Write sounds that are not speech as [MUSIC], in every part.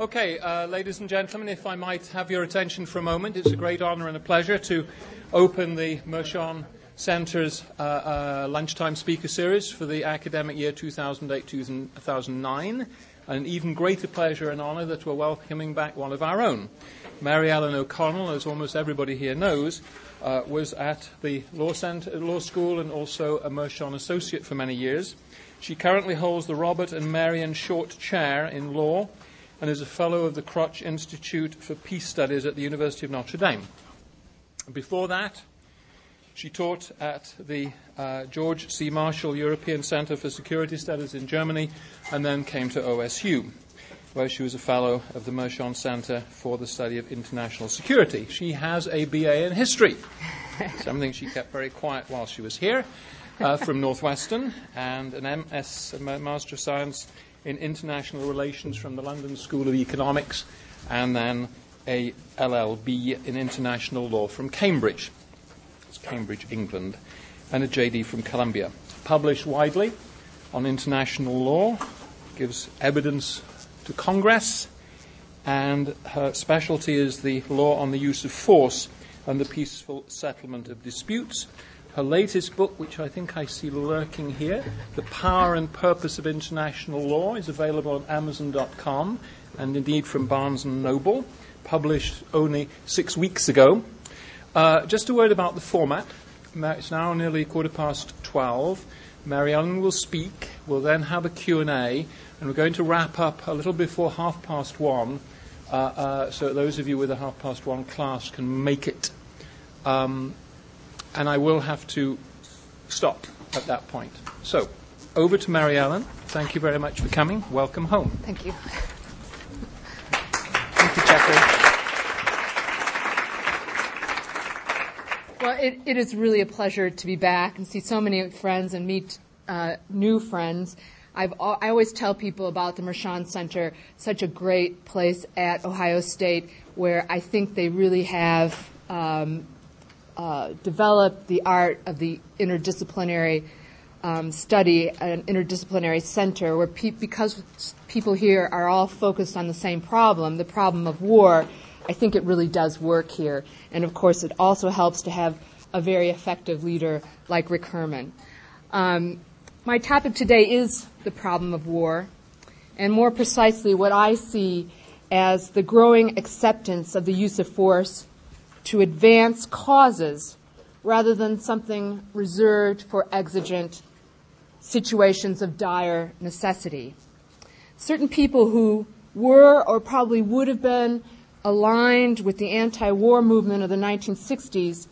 Okay, uh, ladies and gentlemen, if I might have your attention for a moment, it's a great honor and a pleasure to open the Mershon Center's uh, uh, lunchtime speaker series for the academic year 2008 2009. An even greater pleasure and honor that we're welcoming back one of our own. Mary Ellen O'Connell, as almost everybody here knows, uh, was at the law, center, law school and also a Mershon associate for many years. She currently holds the Robert and Marion Short Chair in Law and is a fellow of the Kroc Institute for Peace Studies at the University of Notre Dame. Before that, she taught at the uh, George C. Marshall European Center for Security Studies in Germany and then came to OSU, where she was a fellow of the Mershon Center for the Study of International Security. She has a BA in history, [LAUGHS] something she kept very quiet while she was here, uh, from Northwestern, and an MS, a Master of Science in International Relations from the London School of Economics, and then a LLB in International Law from Cambridge. It's Cambridge, England, and a JD from Columbia. Published widely on international law, gives evidence to Congress, and her specialty is the law on the use of force and the peaceful settlement of disputes. Her latest book, which I think I see lurking here, The Power and Purpose of International Law, is available on Amazon.com and indeed from Barnes and Noble, published only six weeks ago. Uh, just a word about the format. It's now nearly quarter past 12. Mary Ellen will speak. We'll then have a Q&A, and we're going to wrap up a little before half past one, uh, uh, so those of you with a half past one class can make it. Um, and I will have to stop at that point. So, over to Mary Ellen. Thank you very much for coming. Welcome home. Thank you. Thank you, Jeffrey. Well, it, it is really a pleasure to be back and see so many friends and meet uh, new friends. I've, I always tell people about the Mershon Center, such a great place at Ohio State, where I think they really have um, uh, develop the art of the interdisciplinary um, study, an interdisciplinary center where pe- because people here are all focused on the same problem, the problem of war, I think it really does work here. And of course, it also helps to have a very effective leader like Rick Herrmann. Um, my topic today is the problem of war, and more precisely, what I see as the growing acceptance of the use of force to advance causes rather than something reserved for exigent situations of dire necessity. Certain people who were or probably would have been aligned with the anti-war movement of the 1960s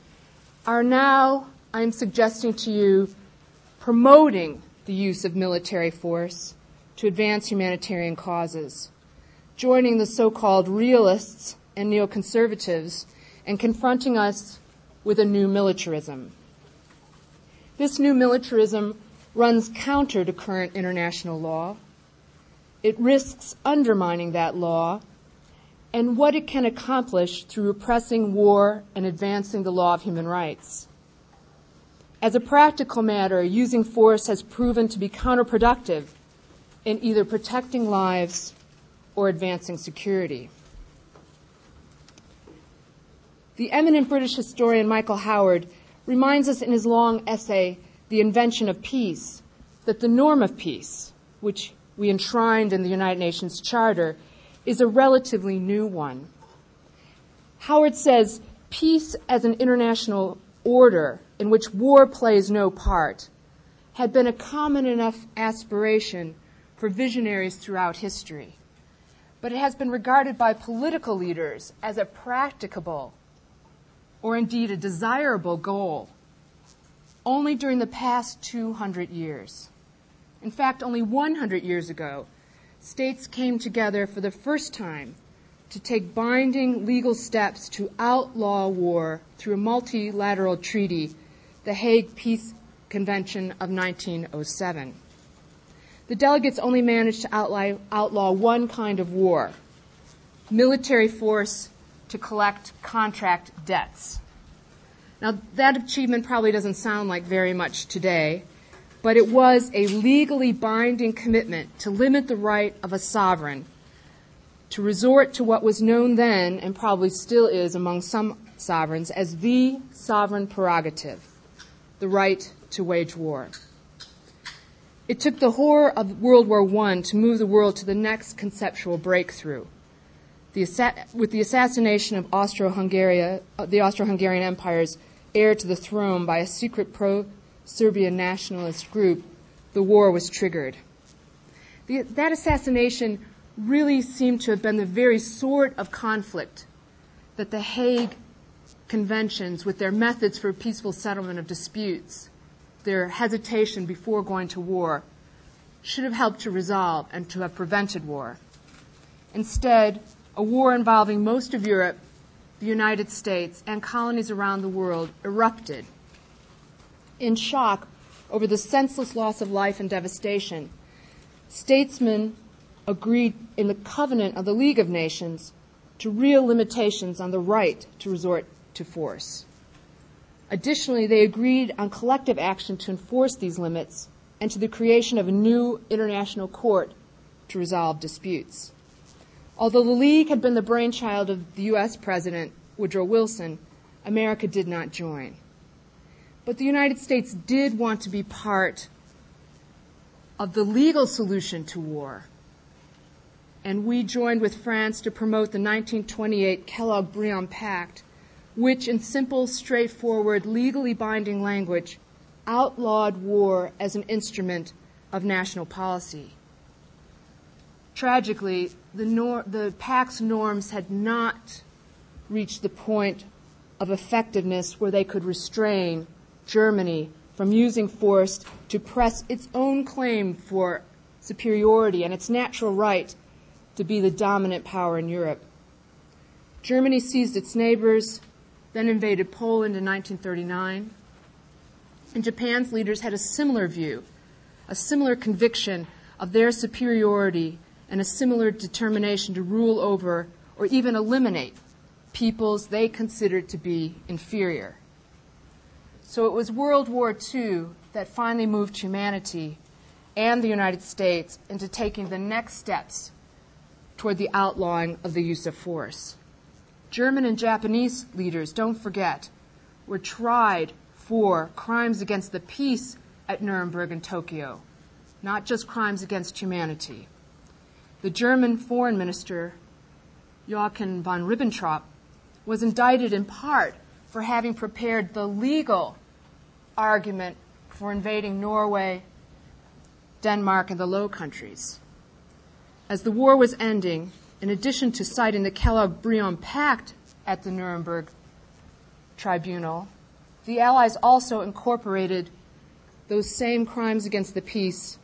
are now, I'm suggesting to you, promoting the use of military force to advance humanitarian causes, joining the so-called realists and neoconservatives and confronting us with a new militarism. This new militarism runs counter to current international law. It risks undermining that law and what it can accomplish through repressing war and advancing the law of human rights. As a practical matter, using force has proven to be counterproductive in either protecting lives or advancing security. The eminent British historian Michael Howard reminds us in his long essay, The Invention of Peace, that the norm of peace, which we enshrined in the United Nations Charter, is a relatively new one. Howard says peace as an international order in which war plays no part had been a common enough aspiration for visionaries throughout history. But it has been regarded by political leaders as a practicable or indeed a desirable goal only during the past 200 years. In fact, only 100 years ago, states came together for the first time to take binding legal steps to outlaw war through a multilateral treaty, the Hague Peace Convention of 1907. The delegates only managed to outlaw, outlaw one kind of war military force to collect contract debts. Now, that achievement probably doesn't sound like very much today, but it was a legally binding commitment to limit the right of a sovereign to resort to what was known then and probably still is among some sovereigns as the sovereign prerogative, the right to wage war. It took the horror of World War I to move the world to the next conceptual breakthrough. The with the assassination of Austro-Hungary, uh, the Austro-Hungarian Empire's heir to the throne by a secret pro-Serbian nationalist group, the war was triggered. The, that assassination really seemed to have been the very sort of conflict that the Hague Conventions, with their methods for peaceful settlement of disputes, their hesitation before going to war, should have helped to resolve and to have prevented war. Instead, a war involving most of Europe, the United States, and colonies around the world erupted. In shock over the senseless loss of life and devastation, statesmen agreed in the covenant of the League of Nations to real limitations on the right to resort to force. Additionally, they agreed on collective action to enforce these limits and to the creation of a new international court to resolve disputes. Although the League had been the brainchild of the U.S. President Woodrow Wilson, America did not join. But the United States did want to be part of the legal solution to war. And we joined with France to promote the 1928 Kellogg Briand Pact, which, in simple, straightforward, legally binding language, outlawed war as an instrument of national policy. Tragically, the, nor- the Pact's norms had not reached the point of effectiveness where they could restrain Germany from using force to press its own claim for superiority and its natural right to be the dominant power in Europe. Germany seized its neighbors, then invaded Poland in 1939. And Japan's leaders had a similar view, a similar conviction of their superiority, and a similar determination to rule over or even eliminate peoples they considered to be inferior. So it was World War II that finally moved humanity and the United States into taking the next steps toward the outlawing of the use of force. German and Japanese leaders, don't forget, were tried for crimes against the peace at Nuremberg and Tokyo, not just crimes against humanity. The German foreign minister, Joachim von Ribbentrop, was indicted in part for having prepared the legal argument for invading Norway, Denmark, and the Low Countries. As the war was ending, in addition to citing the Kellogg Briand Pact at the Nuremberg Tribunal, the Allies also incorporated those same crimes against the peace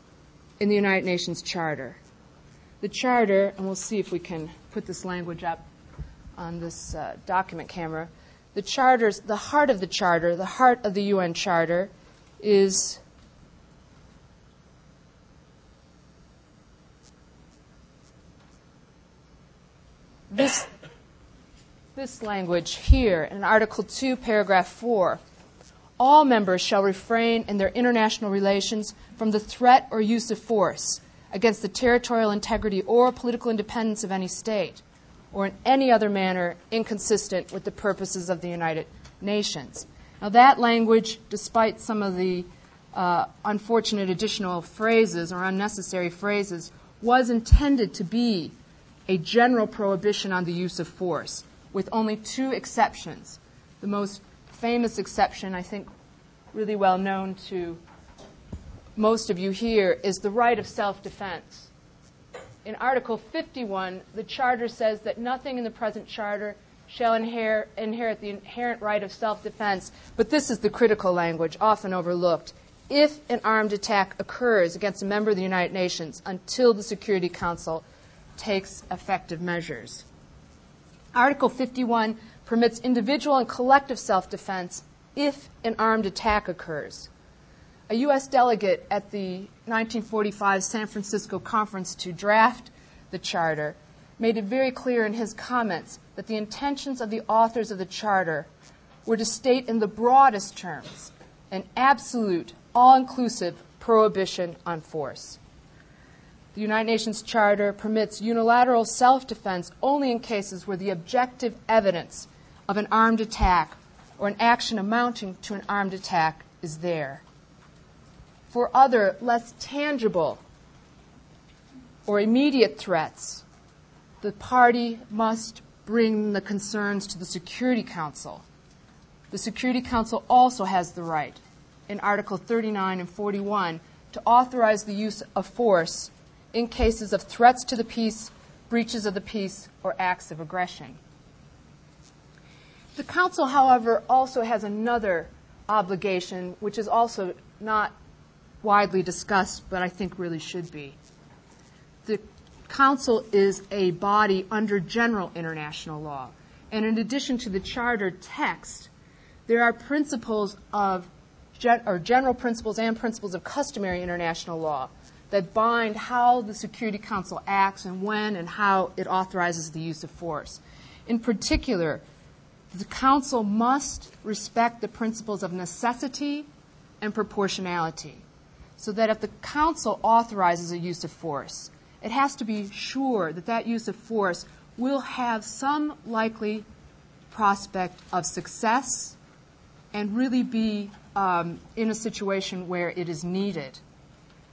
in the United Nations Charter. The Charter, and we'll see if we can put this language up on this uh, document camera. The Charter's, the heart of the Charter, the heart of the UN Charter, is this, this language here in Article 2, Paragraph 4 all members shall refrain in their international relations from the threat or use of force against the territorial integrity or political independence of any state, or in any other manner inconsistent with the purposes of the United Nations. Now, that language, despite some of the uh, unfortunate additional phrases or unnecessary phrases, was intended to be a general prohibition on the use of force, with only two exceptions. The most famous exception, I think really well known to most of you here, is the right of self defense. In Article 51, the Charter says that nothing in the present Charter shall inher- inherit the inherent right of self defense, but this is the critical language, often overlooked. If an armed attack occurs against a member of the United Nations until the Security Council takes effective measures. Article 51 permits individual and collective self defense if an armed attack occurs. A U.S. delegate at the 1945 San Francisco conference to draft the charter made it very clear in his comments that the intentions of the authors of the charter were to state in the broadest terms an absolute, all inclusive prohibition on force. the United Nations Charter permits unilateral self defense only in cases where the objective evidence of an armed attack or an action amounting to an armed attack is there. For other, less tangible or immediate threats, the party must bring the concerns to the Security Council. The Security Council also has the right, in Article 39 and 41, to authorize the use of force in cases of threats to the peace, breaches of the peace, or acts of aggression. The Council, however, also has another obligation, which is also not widely discussed, but I think really should be. The Council is a body under general international law. And in addition to the Charter text, there are principles of, or general principles and principles of customary international law that bind how the Security Council acts and when and how it authorizes the use of force. In particular, the Council must respect the principles of necessity and proportionality, so that if the Council authorizes a use of force, it has to be sure that that use of force will have some likely prospect of success and really be um, in a situation where it is needed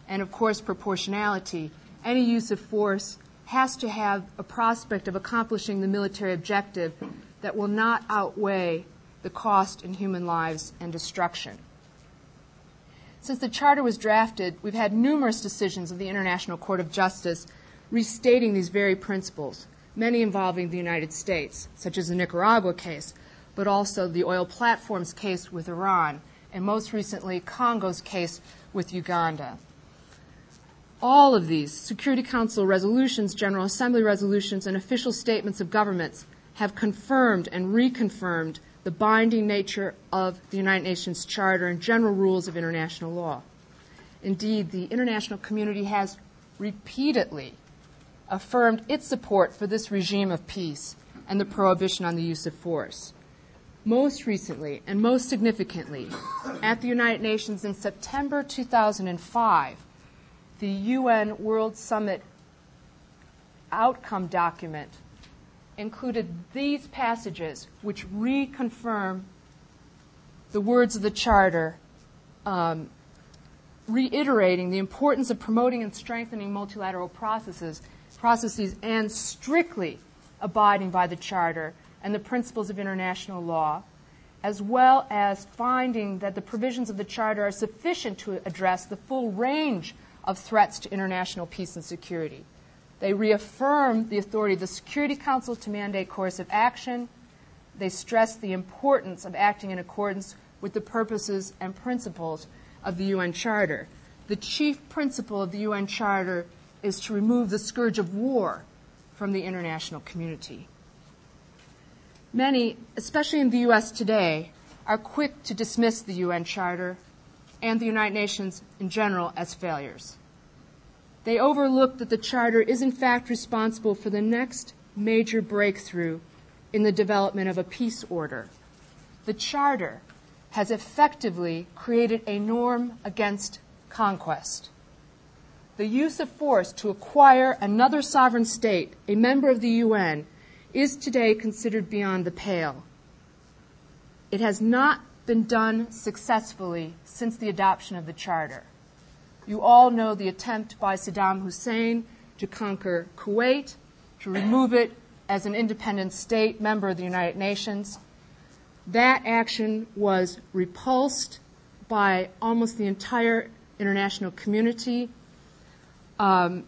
and of course proportionality. Any use of force has to have a prospect of accomplishing the military objective that will not outweigh the cost in human lives and destruction. Since the Charter was drafted, we've had numerous decisions of the International Court of Justice restating these very principles, many involving the United States, such as the Nicaragua case, but also the oil platforms case with Iran, and most recently, Congo's case with Uganda. All of these Security Council resolutions, General Assembly resolutions, and official statements of governments have confirmed and reconfirmed the binding nature of the United Nations Charter and general rules of international law. Indeed, the international community has repeatedly affirmed its support for this regime of peace and the prohibition on the use of force. Most recently and most significantly, at the United Nations in September 2005, the UN World Summit outcome document included these passages which reconfirm the words of the Charter, um, reiterating the importance of promoting and strengthening multilateral processes, processes and strictly abiding by the Charter and the principles of international law, as well as finding that the provisions of the Charter are sufficient to address the full range of threats to international peace and security. They reaffirm the authority of the Security Council to mandate coercive action. They stress the importance of acting in accordance with the purposes and principles of the UN Charter. The chief principle of the UN Charter is to remove the scourge of war from the international community. Many, especially in the U.S. today, are quick to dismiss the UN Charter and the United Nations in general as failures. They overlook that the Charter is in fact responsible for the next major breakthrough in the development of a peace order. The Charter has effectively created a norm against conquest. The use of force to acquire another sovereign state, a member of the UN, is today considered beyond the pale. It has not been done successfully since the adoption of the Charter. You all know the attempt by Saddam Hussein to conquer Kuwait, to remove it as an independent state member of the United Nations. That action was repulsed by almost the entire international community um,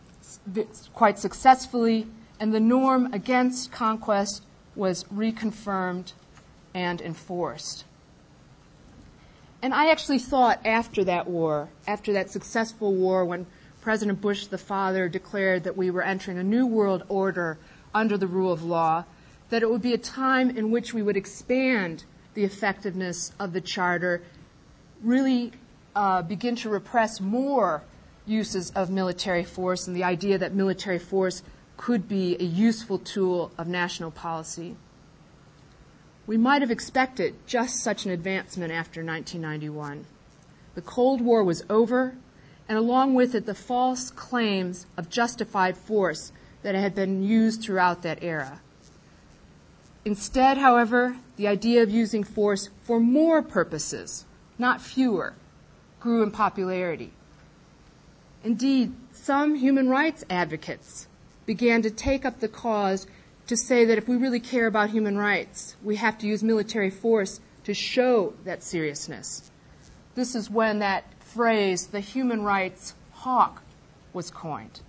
quite successfully, and the norm against conquest was reconfirmed and enforced. And I actually thought after that war, after that successful war, when President Bush the father declared that we were entering a new world order under the rule of law, that it would be a time in which we would expand the effectiveness of the charter, really uh, begin to repress more uses of military force and the idea that military force could be a useful tool of national policy. We might have expected just such an advancement after 1991. The Cold War was over, and along with it, the false claims of justified force that had been used throughout that era. Instead, however, the idea of using force for more purposes, not fewer, grew in popularity. Indeed, some human rights advocates began to take up the cause to say that if we really care about human rights, we have to use military force to show that seriousness. This is when that phrase, the human rights hawk, was coined.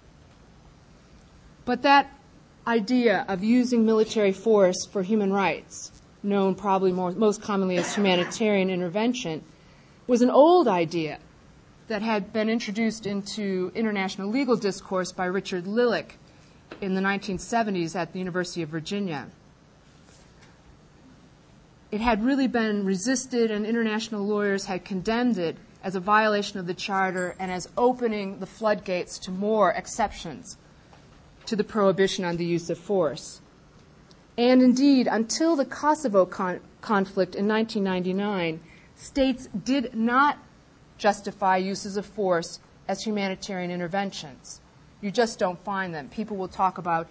But that idea of using military force for human rights, known probably more, most commonly as humanitarian intervention, was an old idea that had been introduced into international legal discourse by Richard Lillich in the 1970s at the University of Virginia. It had really been resisted, and international lawyers had condemned it as a violation of the Charter and as opening the floodgates to more exceptions to the prohibition on the use of force. And indeed, until the Kosovo con- conflict in 1999, states did not justify uses of force as humanitarian interventions. You just don't find them. People will talk about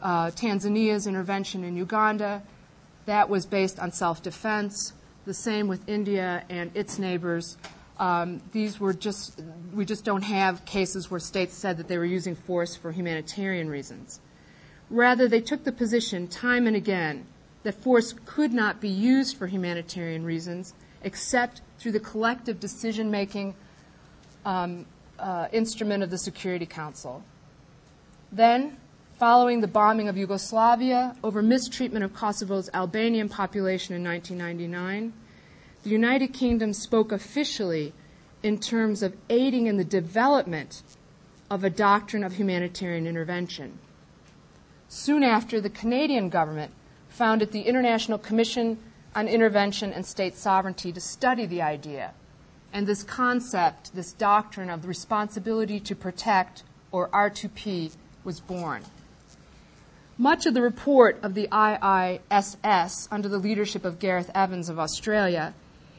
uh, Tanzania's intervention in Uganda. That was based on self defense. The same with India and its neighbors. Um, these were just, we just don't have cases where states said that they were using force for humanitarian reasons. Rather, they took the position time and again that force could not be used for humanitarian reasons except through the collective decision making um, uh, instrument of the Security Council. Then, following the bombing of Yugoslavia over mistreatment of Kosovo's Albanian population in 1999, the United Kingdom spoke officially in terms of aiding in the development of a doctrine of humanitarian intervention. Soon after, the Canadian government founded the International Commission on Intervention and State Sovereignty to study the idea. And this concept, this doctrine of the responsibility to protect, or R2P, was born. Much of the report of the IISS, under the leadership of Gareth Evans of Australia,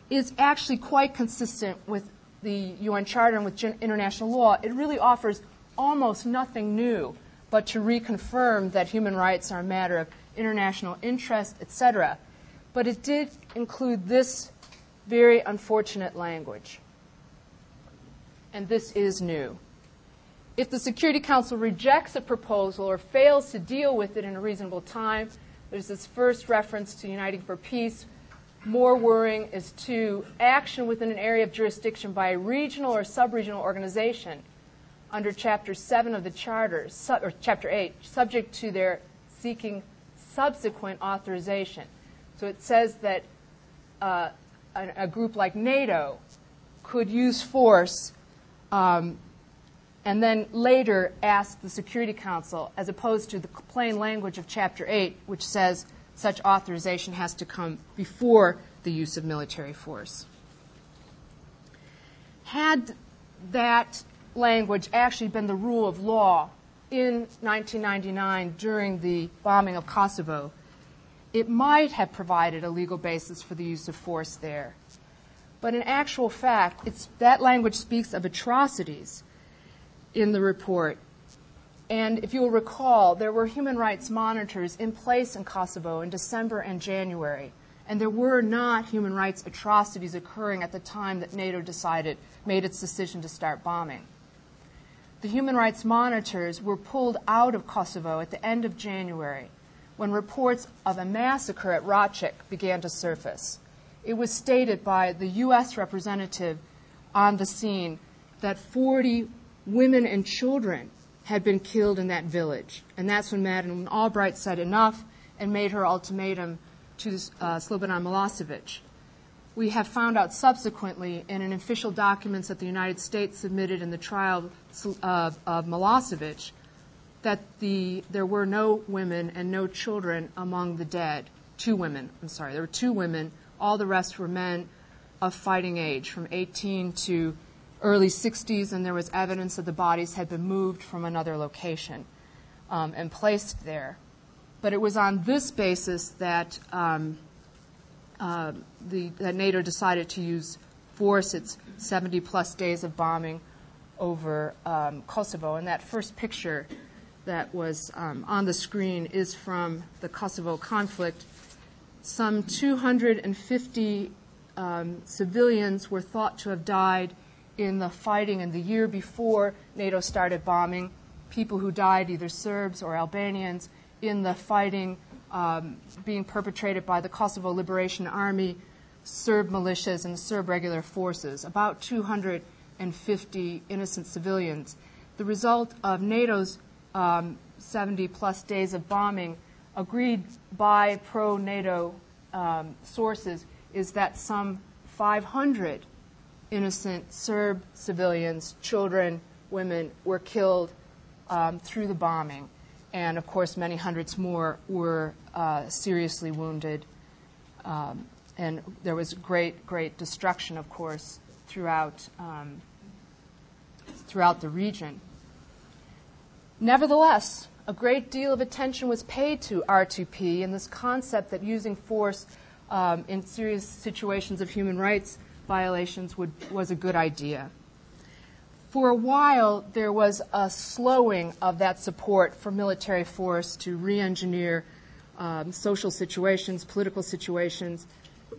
is actually quite consistent with the UN Charter and with international law. It really offers almost nothing new but to reconfirm that human rights are a matter of international interest, etc. But it did include this very unfortunate language. And this is new. If the Security Council rejects a proposal or fails to deal with it in a reasonable time, there's this first reference to Uniting for Peace, more worrying is to action within an area of jurisdiction by a regional or sub-regional organization under Chapter 7 of the Charter, or Chapter 8, subject to their seeking subsequent authorization. So it says that uh, a, group like NATO could use force um, and then later ask the Security Council, as opposed to the plain language of Chapter 8, which says such authorization has to come before the use of military force. Had that language actually been the rule of law in 1999 during the bombing of Kosovo, it might have provided a legal basis for the use of force there. But in actual fact, that language speaks of atrocities in the report and if you will recall, there were human rights monitors in place in Kosovo in December and January. And there were not human rights atrocities occurring at the time that NATO decided, made its decision to start bombing. The human rights monitors were pulled out of Kosovo at the end of January when reports of a massacre at Racak began to surface. It was stated by the U.S. representative on the scene that 40 women and children had been killed in that village. And that's when Madeleine Albright said enough and made her ultimatum to uh, Slobodan Milosevic. We have found out subsequently in an official documents that the United States submitted in the trial of, of Milosevic that the, there were no women and no children among the dead. Two women, I'm sorry, there were two women. All the rest were men of fighting age, from 18 to early 60s, and there was evidence that the bodies had been moved from another location um, and placed there. But it was on this basis that, um, uh, the, that NATO decided to use force, its 70 plus days of bombing over um, Kosovo. And that first picture that was um, on the screen is from the Kosovo conflict. Some 250 um, civilians were thought to have died in the fighting in the year before NATO started bombing. People who died, either Serbs or Albanians, in the fighting um, being perpetrated by the Kosovo Liberation Army, Serb militias, and Serb regular forces. About 250 innocent civilians. The result of NATO's um, 70 plus days of bombing, agreed by pro NATO um, sources, is that some 500 innocent Serb civilians, children, women, were killed um, through the bombing. And of course, many hundreds more were uh, seriously wounded. Um, and there was great, great destruction, of course, throughout, um, throughout the region. Nevertheless, a great deal of attention was paid to R2P and this concept that using force um, in serious situations of human rights violations would, was a good idea. For a while, there was a slowing of that support for military force to re engineer um, social situations, political situations,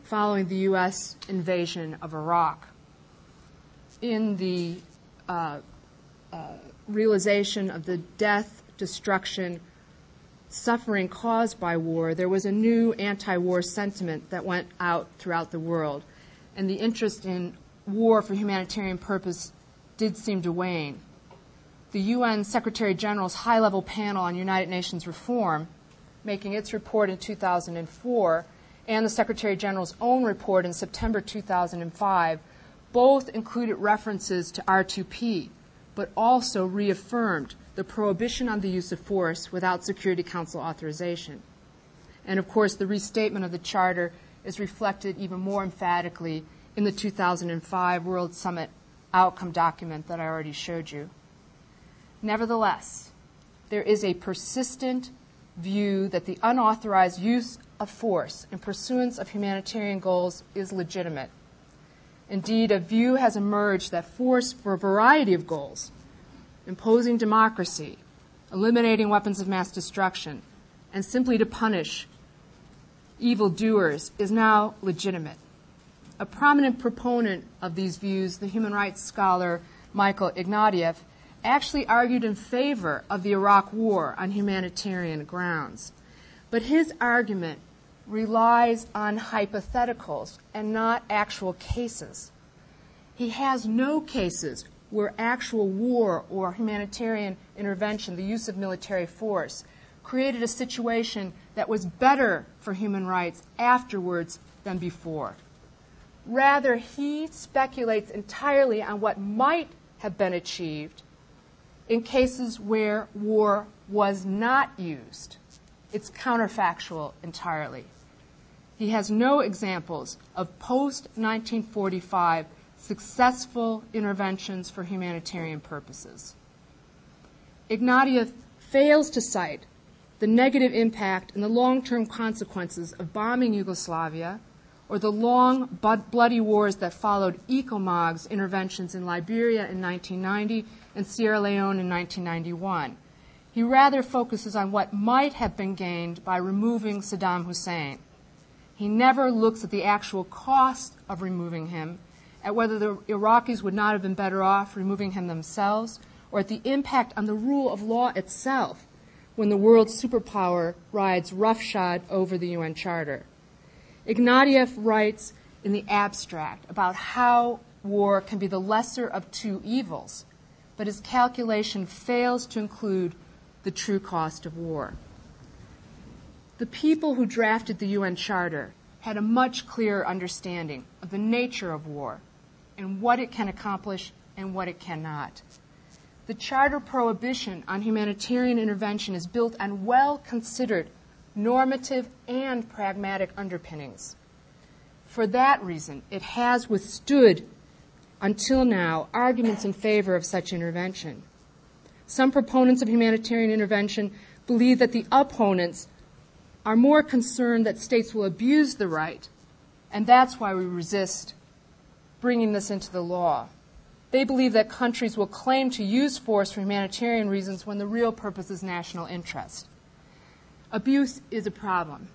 following the U.S. invasion of Iraq. In the uh, uh, realization of the death, destruction, suffering caused by war, there was a new anti war sentiment that went out throughout the world. And the interest in war for humanitarian purpose did seem to wane. The UN Secretary General's high level panel on United Nations reform, making its report in 2004, and the Secretary General's own report in September 2005 both included references to R2P, but also reaffirmed the prohibition on the use of force without Security Council authorization. And of course, the restatement of the Charter is reflected even more emphatically in the 2005 World Summit outcome document that I already showed you. Nevertheless, there is a persistent view that the unauthorized use of force in pursuance of humanitarian goals is legitimate. Indeed, a view has emerged that force for a variety of goals, imposing democracy, eliminating weapons of mass destruction, and simply to punish evildoers is now legitimate. A prominent proponent of these views, the human rights scholar Michael Ignatieff, actually argued in favor of the Iraq War on humanitarian grounds. But his argument relies on hypotheticals and not actual cases. He has no cases where actual war or humanitarian intervention, the use of military force, created a situation that was better for human rights afterwards than before. Rather, he speculates entirely on what might have been achieved in cases where war was not used. It's counterfactual entirely. He has no examples of post 1945 successful interventions for humanitarian purposes. Ignatieff fails to cite the negative impact and the long term consequences of bombing Yugoslavia or the long, bloody wars that followed ECOMOG's interventions in Liberia in 1990 and Sierra Leone in 1991. He rather focuses on what might have been gained by removing Saddam Hussein. He never looks at the actual cost of removing him, at whether the Iraqis would not have been better off removing him themselves, or at the impact on the rule of law itself when the world's superpower rides roughshod over the UN Charter. Ignatieff writes in the abstract about how war can be the lesser of two evils, but his calculation fails to include the true cost of war. The people who drafted the UN Charter had a much clearer understanding of the nature of war and what it can accomplish and what it cannot. The Charter prohibition on humanitarian intervention is built on well considered normative and pragmatic underpinnings. For that reason, it has withstood until now arguments in favor of such intervention. Some proponents of humanitarian intervention believe that the opponents are more concerned that states will abuse the right, and that's why we resist bringing this into the law. They believe that countries will claim to use force for humanitarian reasons when the real purpose is national interest. Abuse is a problem.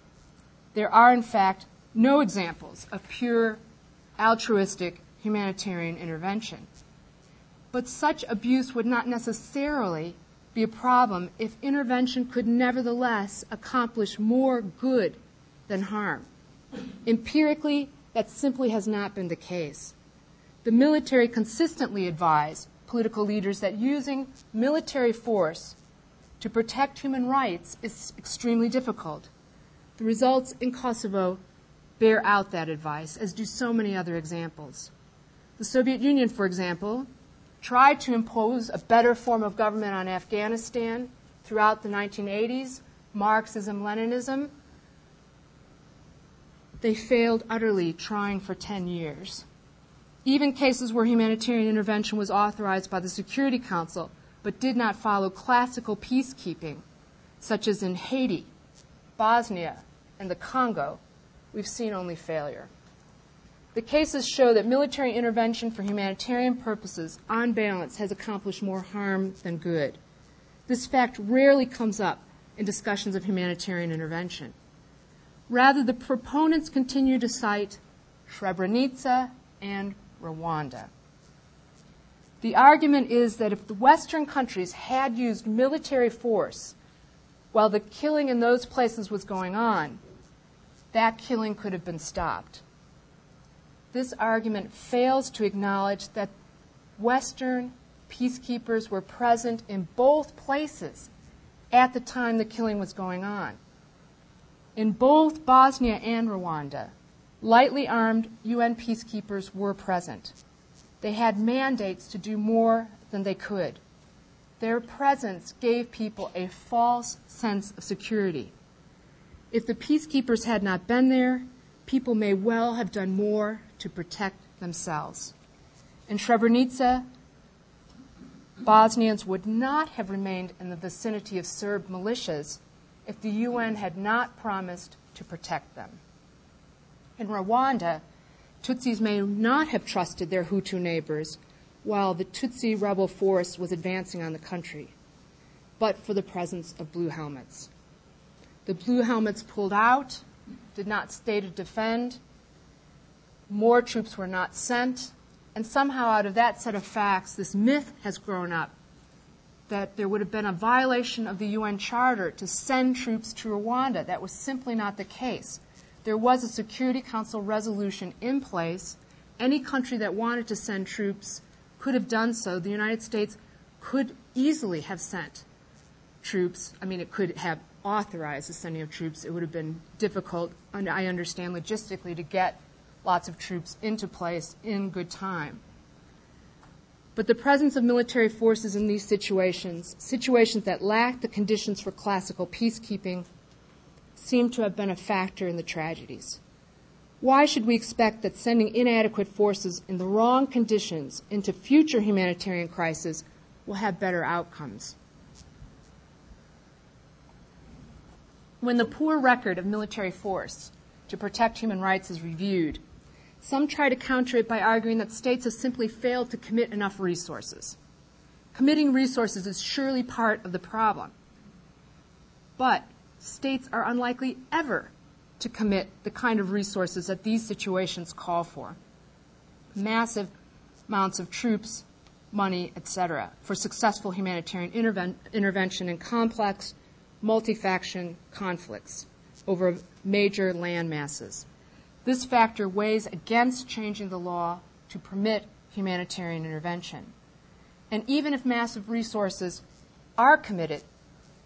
There are, in fact, no examples of pure altruistic humanitarian intervention. But such abuse would not necessarily be a problem if intervention could nevertheless accomplish more good than harm. Empirically, that simply has not been the case. The military consistently advised political leaders that using military force to protect human rights is extremely difficult. The results in Kosovo bear out that advice, as do so many other examples. The Soviet Union, for example, tried to impose a better form of government on Afghanistan throughout the 1980s, Marxism, Leninism. They failed utterly, trying for 10 years. Even cases where humanitarian intervention was authorized by the Security Council but did not follow classical peacekeeping, such as in Haiti, Bosnia, and the Congo, we've seen only failure. The cases show that military intervention for humanitarian purposes, on balance, has accomplished more harm than good. This fact rarely comes up in discussions of humanitarian intervention. Rather, the proponents continue to cite Srebrenica and Rwanda. The argument is that if the Western countries had used military force while the killing in those places was going on, that killing could have been stopped this argument fails to acknowledge that Western peacekeepers were present in both places at the time the killing was going on. In both Bosnia and Rwanda, lightly armed UN peacekeepers were present. They had mandates to do more than they could. Their presence gave people a false sense of security. If the peacekeepers had not been there, people may well have done more to protect themselves. In Srebrenica, Bosnians would not have remained in the vicinity of Serb militias if the UN had not promised to protect them. In Rwanda, Tutsis may not have trusted their Hutu neighbors while the Tutsi rebel force was advancing on the country, but for the presence of blue helmets. The blue helmets pulled out did not stay to defend. More troops were not sent. And somehow, out of that set of facts, this myth has grown up that there would have been a violation of the UN Charter to send troops to Rwanda. That was simply not the case. There was a Security Council resolution in place. Any country that wanted to send troops could have done so. The United States could easily have sent troops. I mean, it could have authorized the sending of troops, it would have been difficult, I understand logistically, to get lots of troops into place in good time. But the presence of military forces in these situations, situations that lack the conditions for classical peacekeeping, seem to have been a factor in the tragedies. Why should we expect that sending inadequate forces in the wrong conditions into future humanitarian crises will have better outcomes? When the poor record of military force to protect human rights is reviewed, some try to counter it by arguing that states have simply failed to commit enough resources. Committing resources is surely part of the problem. But states are unlikely ever to commit the kind of resources that these situations call for. Massive amounts of troops, money, etc., for successful humanitarian interven- intervention in complex multi-faction conflicts over major land masses. This factor weighs against changing the law to permit humanitarian intervention. And even if massive resources are committed,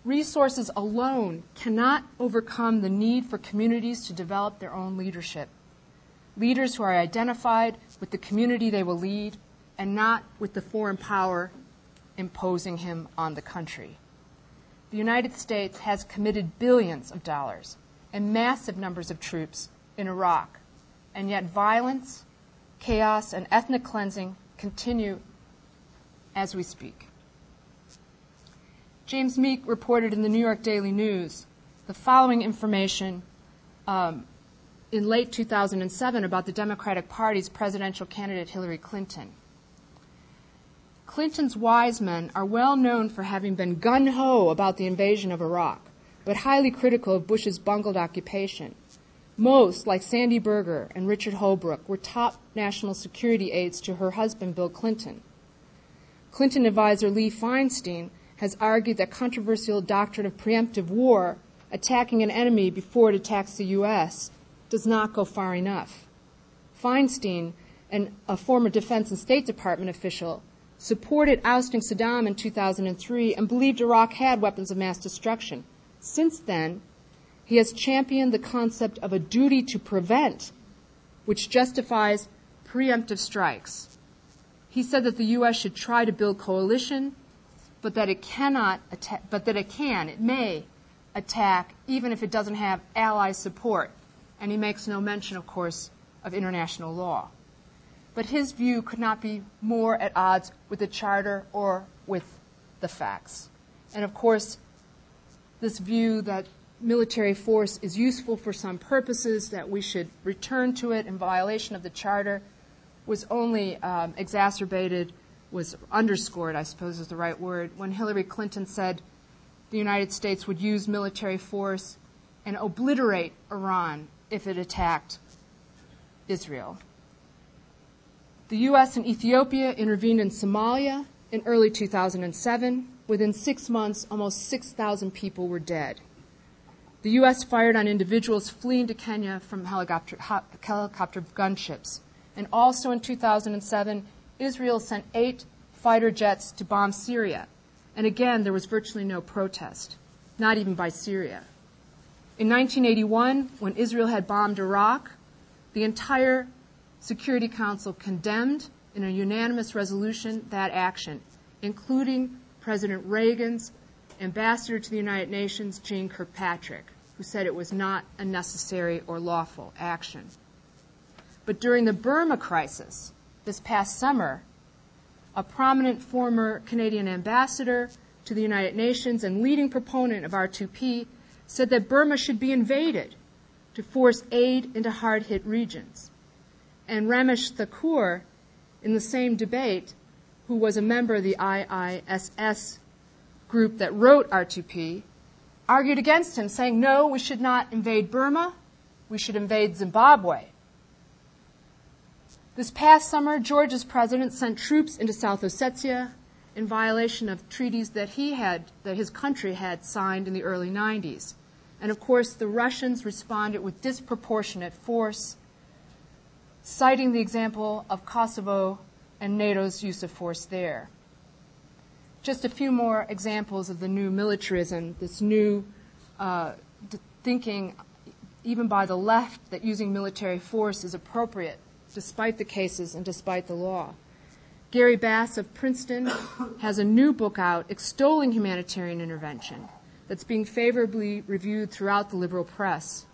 resources alone cannot overcome the need for communities to develop their own leadership. Leaders who are identified with the community they will lead and not with the foreign power imposing him on the country the United States has committed billions of dollars and massive numbers of troops in Iraq, and yet violence, chaos, and ethnic cleansing continue as we speak. James Meek reported in the New York Daily News the following information um, in late 2007 about the Democratic Party's presidential candidate Hillary Clinton. Clinton's wise men are well known for having been gun ho about the invasion of Iraq, but highly critical of Bush's bungled occupation. Most, like Sandy Berger and Richard Holbrooke, were top national security aides to her husband, Bill Clinton. Clinton advisor Lee Feinstein has argued that controversial doctrine of preemptive war, attacking an enemy before it attacks the U.S., does not go far enough. Feinstein, and a former Defense and State Department official, supported ousting Saddam in 2003 and believed Iraq had weapons of mass destruction. Since then, he has championed the concept of a duty to prevent, which justifies preemptive strikes. He said that the U.S. should try to build coalition, but that it cannot attack, but that it can, it may attack even if it doesn't have ally support. And he makes no mention, of course, of international law. But his view could not be more at odds with the Charter or with the facts. And of course, this view that military force is useful for some purposes, that we should return to it in violation of the Charter, was only um, exacerbated, was underscored, I suppose is the right word, when Hillary Clinton said the United States would use military force and obliterate Iran if it attacked Israel. The U.S. and Ethiopia intervened in Somalia in early 2007. Within six months, almost 6,000 people were dead. The U.S. fired on individuals fleeing to Kenya from helicopter, helicopter gunships. And also in 2007, Israel sent eight fighter jets to bomb Syria. And again, there was virtually no protest, not even by Syria. In 1981, when Israel had bombed Iraq, the entire Security Council condemned in a unanimous resolution that action, including President Reagan's ambassador to the United Nations, Jeane Kirkpatrick, who said it was not a necessary or lawful action. But during the Burma crisis this past summer, a prominent former Canadian ambassador to the United Nations and leading proponent of R2P said that Burma should be invaded to force aid into hard hit regions and Ramesh Thakur, in the same debate, who was a member of the ICISS group that wrote R2P, argued against him, saying, no, we should not invade Burma, we should invade Zimbabwe. This past summer, Georgia's president sent troops into South Ossetia in violation of treaties that he had, that his country had signed in the early 90s. And of course, the Russians responded with disproportionate force citing the example of Kosovo and NATO's use of force there. Just a few more examples of the new militarism, this new uh, thinking, even by the left, that using military force is appropriate, despite the cases and despite the law. Gary Bass of Princeton [COUGHS] has a new book out extolling humanitarian intervention that's being favorably reviewed throughout the liberal press.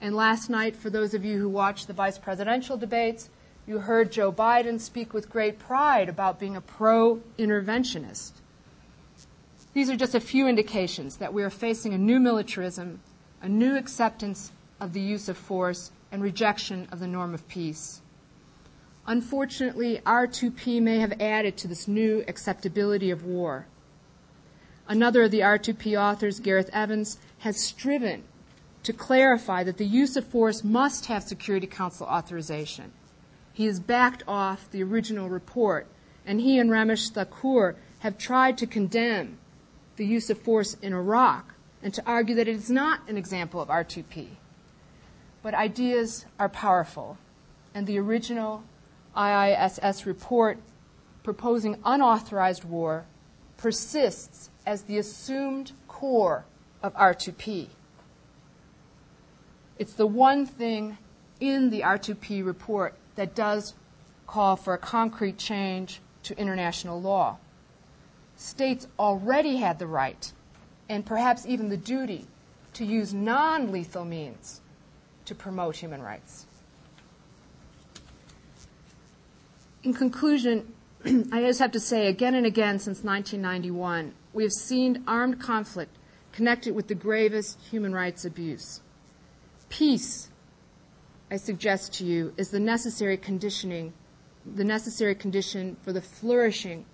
And last night, for those of you who watched the vice presidential debates, you heard Joe Biden speak with great pride about being a pro interventionist. These are just a few indications that we are facing a new militarism, a new acceptance of the use of force, and rejection of the norm of peace. Unfortunately, R2P may have added to this new acceptability of war. Another of the R2P authors, Gareth Evans, has striven to clarify that the use of force must have Security Council authorization. He has backed off the original report, and he and Ramesh Thakur have tried to condemn the use of force in Iraq and to argue that it is not an example of R2P. But ideas are powerful, and the original ICISS report proposing unauthorized war persists as the assumed core of R2P. It's the one thing in the R2P report that does call for a concrete change to international law. States already had the right, and perhaps even the duty, to use non lethal means to promote human rights. In conclusion, [CLEARS THROAT] I just have to say again and again since 1991, we have seen armed conflict connected with the gravest human rights abuse. Peace, I suggest to you, is the necessary conditioning, the necessary condition for the flourishing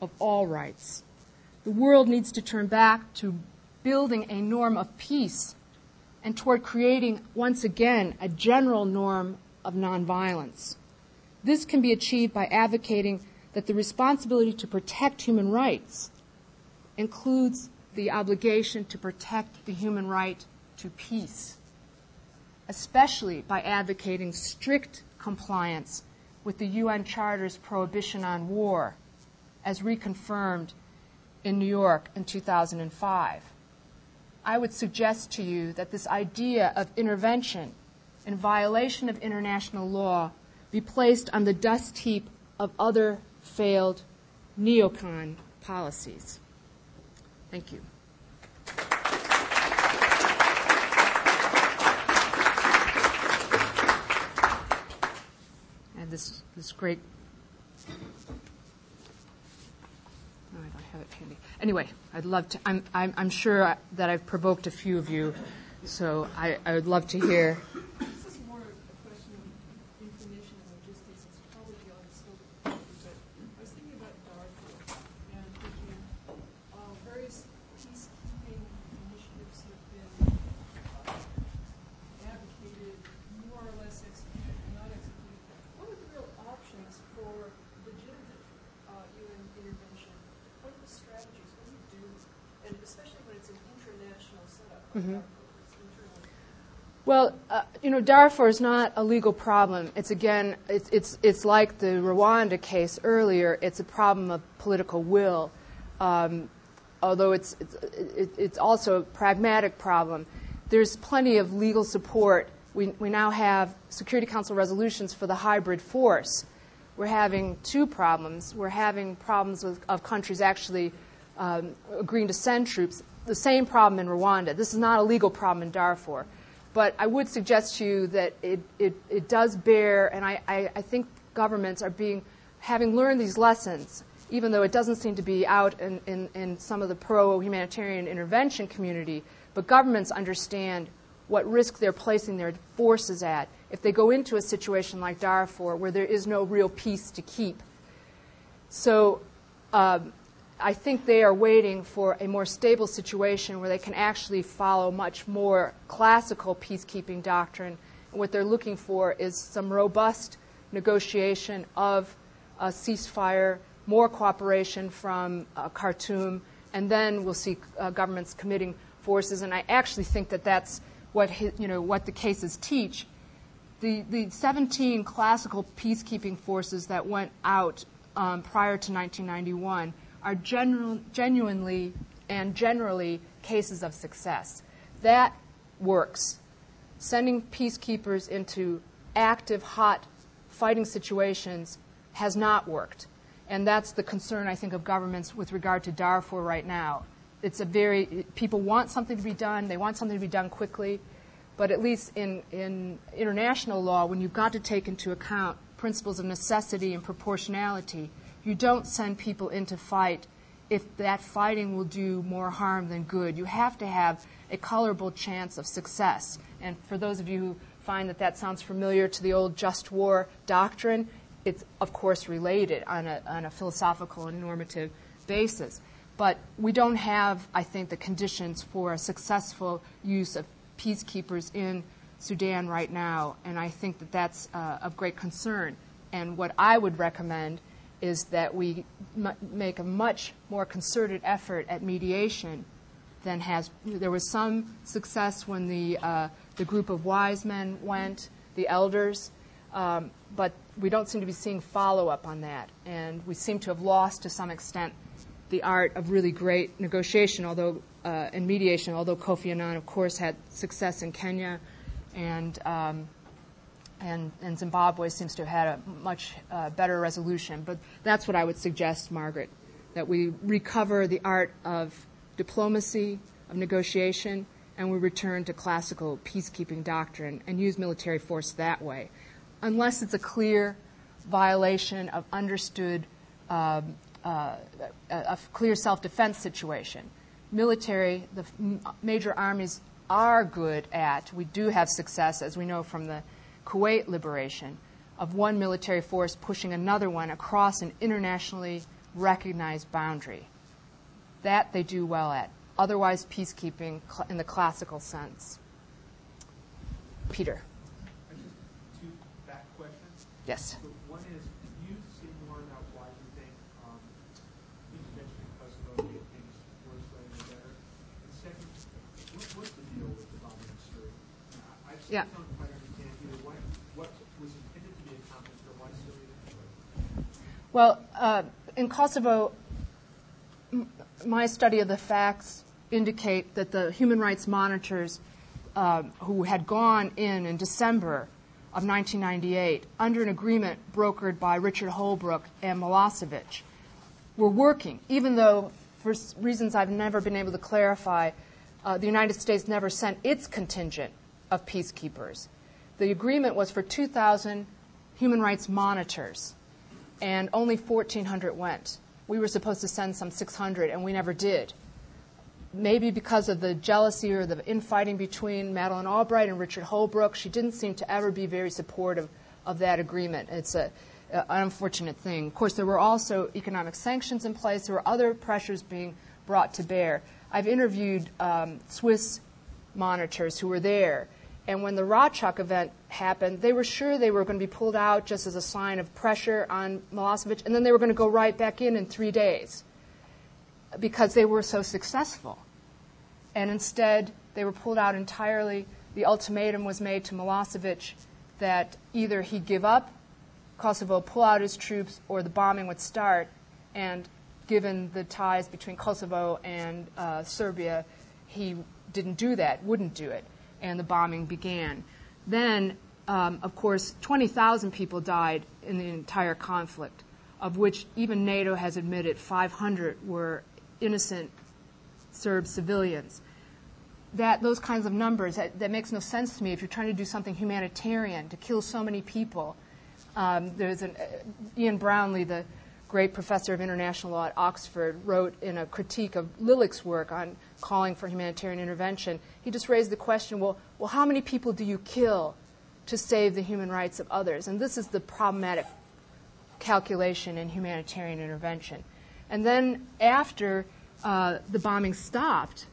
of all rights. The world needs to turn back to building a norm of peace and toward creating, once again, a general norm of nonviolence. This can be achieved by advocating that the responsibility to protect human rights includes the obligation to protect the human right to peace, especially by advocating strict compliance with the UN Charter's prohibition on war, as reconfirmed in New York in 2005. I would suggest to you that this idea of intervention in violation of international law be placed on the dust heap of other failed neocon policies. Thank you. And this this great. Oh, I Anyway, I'd love to. I'm I'm, I'm sure that I've provoked a few of you, so I, I would love to hear Mm-hmm. Well, uh, you know, Darfur is not a legal problem. It's again, it's, it's, it's like the Rwanda case earlier. It's a problem of political will, um, although it's, it's, it's also a pragmatic problem. There's plenty of legal support. We, we now have Security Council resolutions for the hybrid force. We're having two problems. We're having problems with, of countries actually um, agreeing to send troops the same problem in Rwanda. This is not a legal problem in Darfur. But I would suggest to you that it, it, it does bear, and I, I, I think governments are being, having learned these lessons, even though it doesn't seem to be out in, in, in some of the pro humanitarian intervention community, but governments understand what risk they're placing their forces at if they go into a situation like Darfur where there is no real peace to keep. So um, I think they are waiting for a more stable situation where they can actually follow much more classical peacekeeping doctrine. And what they're looking for is some robust negotiation of a ceasefire, more cooperation from uh, Khartoum, and then we'll see uh, governments committing forces. And I actually think that that's what you know what the cases teach. The the 17 classical peacekeeping forces that went out um, prior to 1991 are genu- genuinely and generally cases of success. That works. Sending peacekeepers into active, hot fighting situations has not worked. And that's the concern, I think, of governments with regard to Darfur right now. It's a very, people want something to be done, they want something to be done quickly, but at least in, in international law, when you've got to take into account principles of necessity and proportionality, you don't send people into fight if that fighting will do more harm than good. You have to have a colorable chance of success. And for those of you who find that that sounds familiar to the old just war doctrine, it's of course related on a, on a philosophical and normative basis. But we don't have, I think, the conditions for a successful use of peacekeepers in Sudan right now, and I think that that's uh, of great concern. And what I would recommend is that we m- make a much more concerted effort at mediation than has. There was some success when the uh, the group of wise men went, the elders, um, but we don't seem to be seeing follow up on that, and we seem to have lost to some extent the art of really great negotiation, although uh, and mediation. Although Kofi Annan, of course, had success in Kenya, and um, and, and Zimbabwe seems to have had a much uh, better resolution. But that's what I would suggest, Margaret, that we recover the art of diplomacy, of negotiation, and we return to classical peacekeeping doctrine and use military force that way, unless it's a clear violation of understood, um, uh, a, clear self-defense situation. Military, the major armies are good at. We do have success, as we know from the Kuwait liberation of one military force pushing another one across an internationally recognized boundary. That they do well at. Otherwise, peacekeeping in the classical sense. Peter. Two back questions. Yes. So one is, can you say more about why you think um, intervention in Kosovo made things worse rather than better? And second, what, what's the deal with the bombing of Syria? I, I Yeah. don't quite understand either what, what was intended to be accomplished or why Syria didn't do it. Well, uh, in Kosovo, m- my study of the facts indicate that the human rights monitors uh, who had gone in in December of 1998 under an agreement brokered by Richard Holbrooke and Milosevic were working, even though, for reasons I've never been able to clarify, uh, the United States never sent its contingent of peacekeepers. The agreement was for 2,000 human rights monitors, and only 1,400 went. We were supposed to send some 600, and we never did. Maybe because of the jealousy or the infighting between Madeleine Albright and Richard Holbrooke, she didn't seem to ever be very supportive of that agreement. It's a, a, an unfortunate thing. Of course, there were also economic sanctions in place. There were other pressures being brought to bear. I've interviewed um, Swiss monitors who were there, and when the Racak event happened, they were sure they were going to be pulled out just as a sign of pressure on Milosevic, and then they were going to go right back in in three days because they were so successful. And instead, they were pulled out entirely. The ultimatum was made to Milosevic that either he give up Kosovo, pull out his troops, or the bombing would start. And given the ties between Kosovo and uh, Serbia, he didn't do that, wouldn't do it. And the bombing began. Then, um, of course, 20,000 people died in the entire conflict, of which even NATO has admitted 500 were innocent Serb civilians. That those kinds of numbers that, that makes no sense to me if you're trying to do something humanitarian to kill so many people. Um, there's an uh, Ian Brownlie, the great professor of international law at Oxford, wrote in a critique of Lillich's work on calling for humanitarian intervention. He just raised the question: Well, well, how many people do you kill to save the human rights of others? And this is the problematic calculation in humanitarian intervention. And then after uh, the bombing stopped,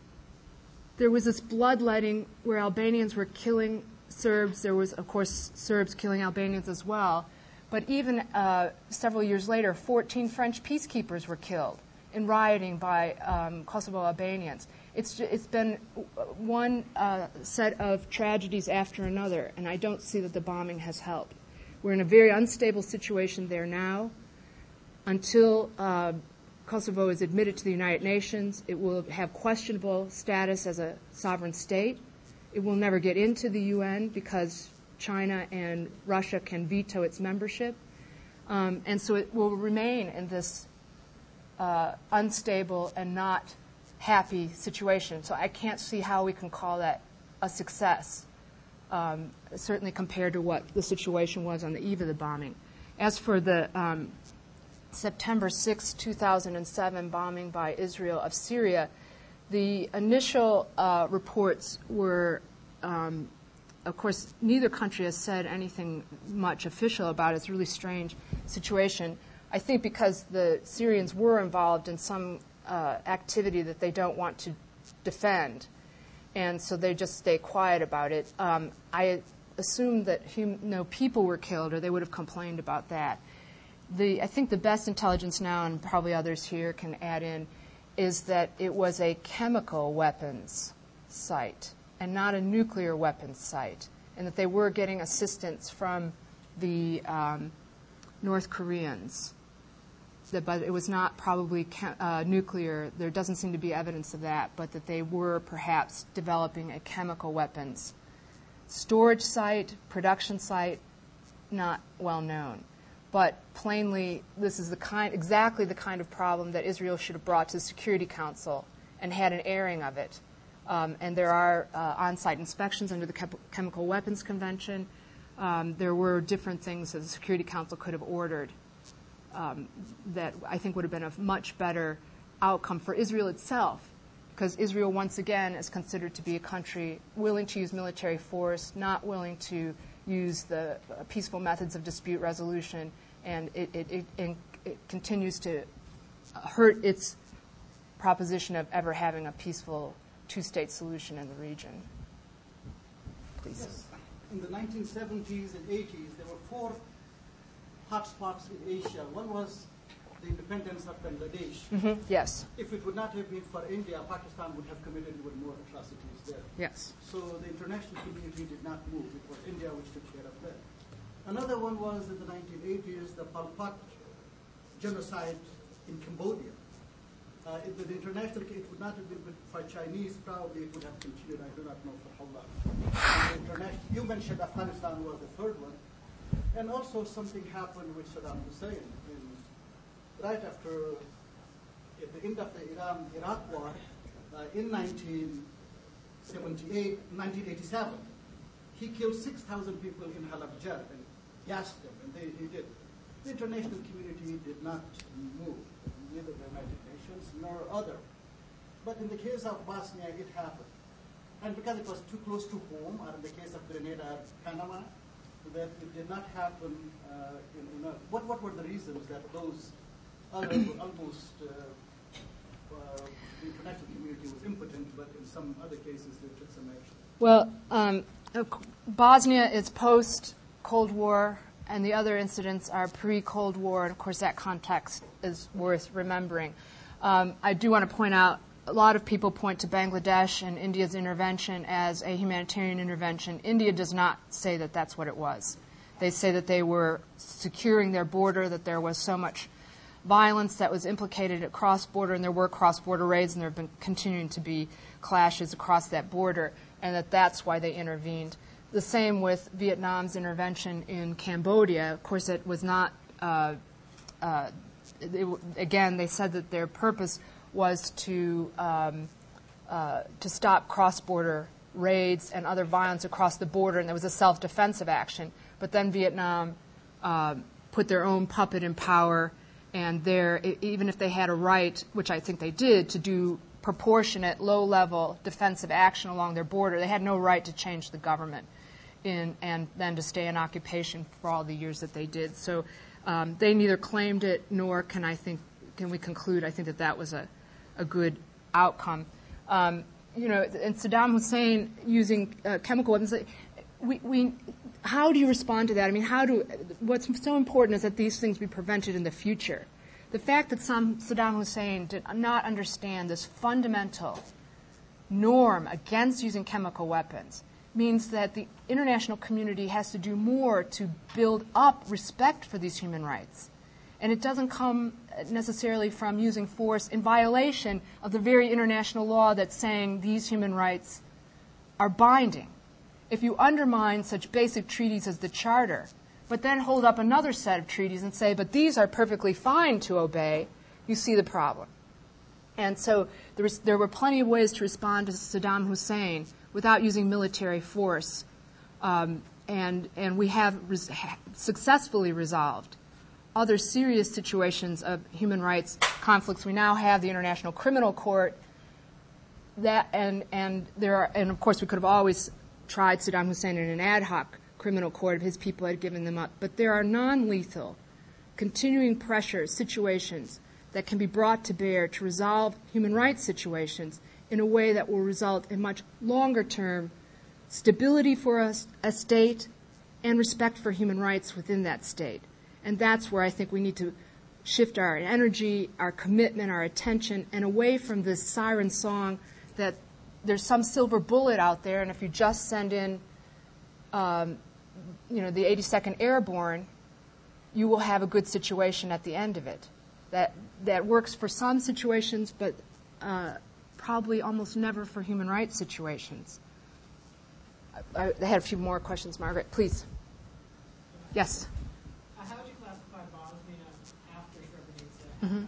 there was this bloodletting where Albanians were killing Serbs. There was, of course, Serbs killing Albanians as well. But even uh, several years later, 14 French peacekeepers were killed in rioting by um, Kosovo Albanians. It's, it's been one uh, set of tragedies after another, and I don't see that the bombing has helped. We're in a very unstable situation there now. Until uh, Kosovo is admitted to the United Nations, it will have questionable status as a sovereign state. It will never get into the UN because China and Russia can veto its membership. Um, and so it will remain in this uh, unstable and not happy situation. So I can't see how we can call that a success, um, certainly compared to what the situation was on the eve of the bombing. As for the um, September 6, 2007 bombing by Israel of Syria, the initial uh, reports were, um, of course, neither country has said anything much official about it. It's a really strange situation. I think because the Syrians were involved in some uh, activity that they don't want to defend, and so they just stay quiet about it. Um, I assume that hum- no people were killed, or they would have complained about that the I think the best intelligence now, and probably others here can add in, is that it was a chemical weapons site and not a nuclear weapons site, and that they were getting assistance from the um, North Koreans. But it was not probably uh, nuclear. There doesn't seem to be evidence of that, but that they were perhaps developing a chemical weapons storage site, production site, not well known. But plainly, this is the kind, exactly the kind of problem that Israel should have brought to the Security Council and had an airing of it. Um, and there are uh, on-site inspections under the Chem- Chemical Weapons Convention. Um, there were different things that the Security Council could have ordered um, that I think would have been a much better outcome for Israel itself, because Israel, once again, is considered to be a country willing to use military force, not willing to use the peaceful methods of dispute resolution, and it, it, it, it continues to hurt its proposition of ever having a peaceful two state solution in the region. Please. Yes. In the 1970s and 80s, there were four hotspots in Asia. One was the independence of Bangladesh. hmm Yes. If it would not have been for India, Pakistan would have committed even more atrocities there. Yes. So the international community did not move. It was India which took care of that. Another one was in the 1980s, the Pol Pot genocide in Cambodia. Uh, if the international, it would not have been for Chinese, probably it would have continued. I do not know for how long. The international, you mentioned Afghanistan was the third one. And also something happened with Saddam Hussein. In, right after at the end of the Iran-Iraq war, uh, in 1978, 1987, he killed 6,000 people in Halabja and gassed them, and they, he did. The international community did not move, neither the United Nations nor other. But in the case of Bosnia, it happened. And because it was too close to home, or in the case of Grenada, Panama, that it did not happen uh, in, what, what were the reasons that those others [COUGHS] were almost, uh, uh, the international community was impotent, but in some other cases they took some action? Well, um, Bosnia is post Cold War, and the other incidents are pre Cold War, and of course, that context is worth remembering. Um, I do want to point out a lot of people point to Bangladesh and India's intervention as a humanitarian intervention. India does not say that that's what it was. They say that they were securing their border, that there was so much violence that was implicated at cross border, and there were cross border raids, and there have been continuing to be clashes across that border, and that that's why they intervened. The same with Vietnam's intervention in Cambodia. Of course, it was not. Uh, uh, it, again, they said that their purpose was to um, uh, to stop cross-border raids and other violence across the border, and there was a self-defensive action. But then Vietnam uh, put their own puppet in power, and there, even if they had a right, which I think they did, to do proportionate, low-level defensive action along their border, they had no right to change the government, in, and then to stay in occupation for all the years that they did. So um, they neither claimed it nor can I think can we conclude. I think that that was a a good outcome. Um, you know, and Saddam Hussein using uh, chemical weapons. We, we, how do you respond to that? I mean, how do? What's so important is that these things be prevented in the future. The fact that some Saddam Hussein did not understand this fundamental norm against using chemical weapons means that the international community has to do more to build up respect for these human rights. And it doesn't come necessarily from using force in violation of the very international law that's saying these human rights are binding. If you undermine such basic treaties as the Charter, but then hold up another set of treaties and say, but these are perfectly fine to obey, you see the problem. And so there, was, there were plenty of ways to respond to Saddam Hussein without using military force. Um, and, and we have res- successfully resolved other serious situations of human rights conflicts. We now have the International Criminal Court. That and and there are and of course we could have always tried Saddam Hussein in an ad hoc criminal court if his people had given them up. But there are non-lethal, continuing pressure situations that can be brought to bear to resolve human rights situations in a way that will result in much longer term stability for a, a state and respect for human rights within that state. And that's where I think we need to shift our energy, our commitment, our attention, and away from this siren song that there's some silver bullet out there, and if you just send in, um, you know, the 82nd Airborne, you will have a good situation at the end of it. That that works for some situations, but uh, probably almost never for human rights situations. I, I had a few more questions, Margaret. Please. Yes. Mm-hmm.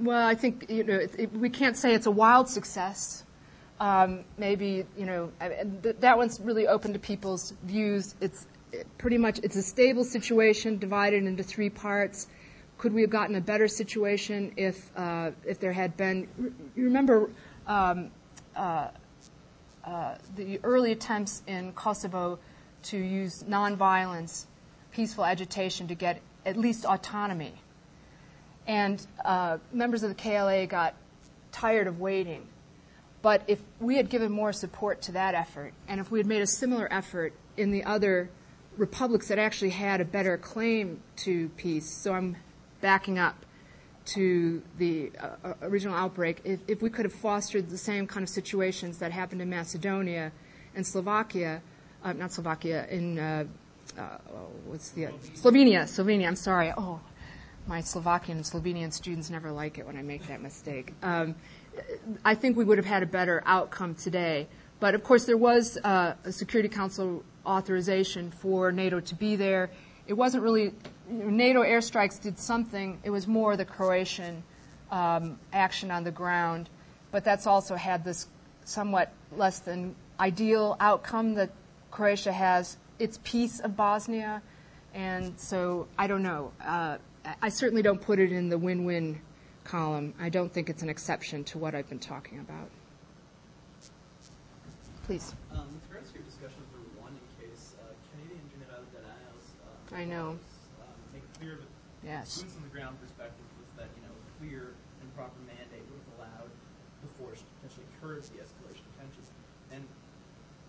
Well, I think you know it, it, we can't say it's a wild success. Um, maybe you know I, th- that one's really open to people's views. It's it pretty much it's a stable situation divided into three parts. Could we have gotten a better situation if uh, if there had been? You remember. Um, uh, the early attempts in Kosovo to use nonviolence, peaceful agitation to get at least autonomy. And uh, members of the KLA got tired of waiting. But if we had given more support to that effort, and if we had made a similar effort in the other republics that actually had a better claim to peace, so I'm backing up to the uh, original outbreak, if, if, we could have fostered the same kind of situations that happened in Macedonia and Slovakia, uh, not Slovakia, in uh, uh what's the Slovenia, Slovenia. I'm sorry. Oh, my Slovakian and Slovenian students never like it when I make that mistake. Um, I think we would have had a better outcome today. But of course, there was uh, a Security Council authorization for NATO to be there. It wasn't really NATO airstrikes did something. It was more the Croatian um, action on the ground, but that's also had this somewhat less than ideal outcome that Croatia has its piece of Bosnia, and so I don't know. Uh, I certainly don't put it in the win-win column. I don't think it's an exception to what I've been talking about. Please. Um, with regards to your discussion of the Rwandan case, uh, Canadian General Dallaire uh, I know. Um, make clear that yes. boots on the ground perspective was that you know a clear and proper mandate would have allowed the force to potentially curb the escalation of tensions. And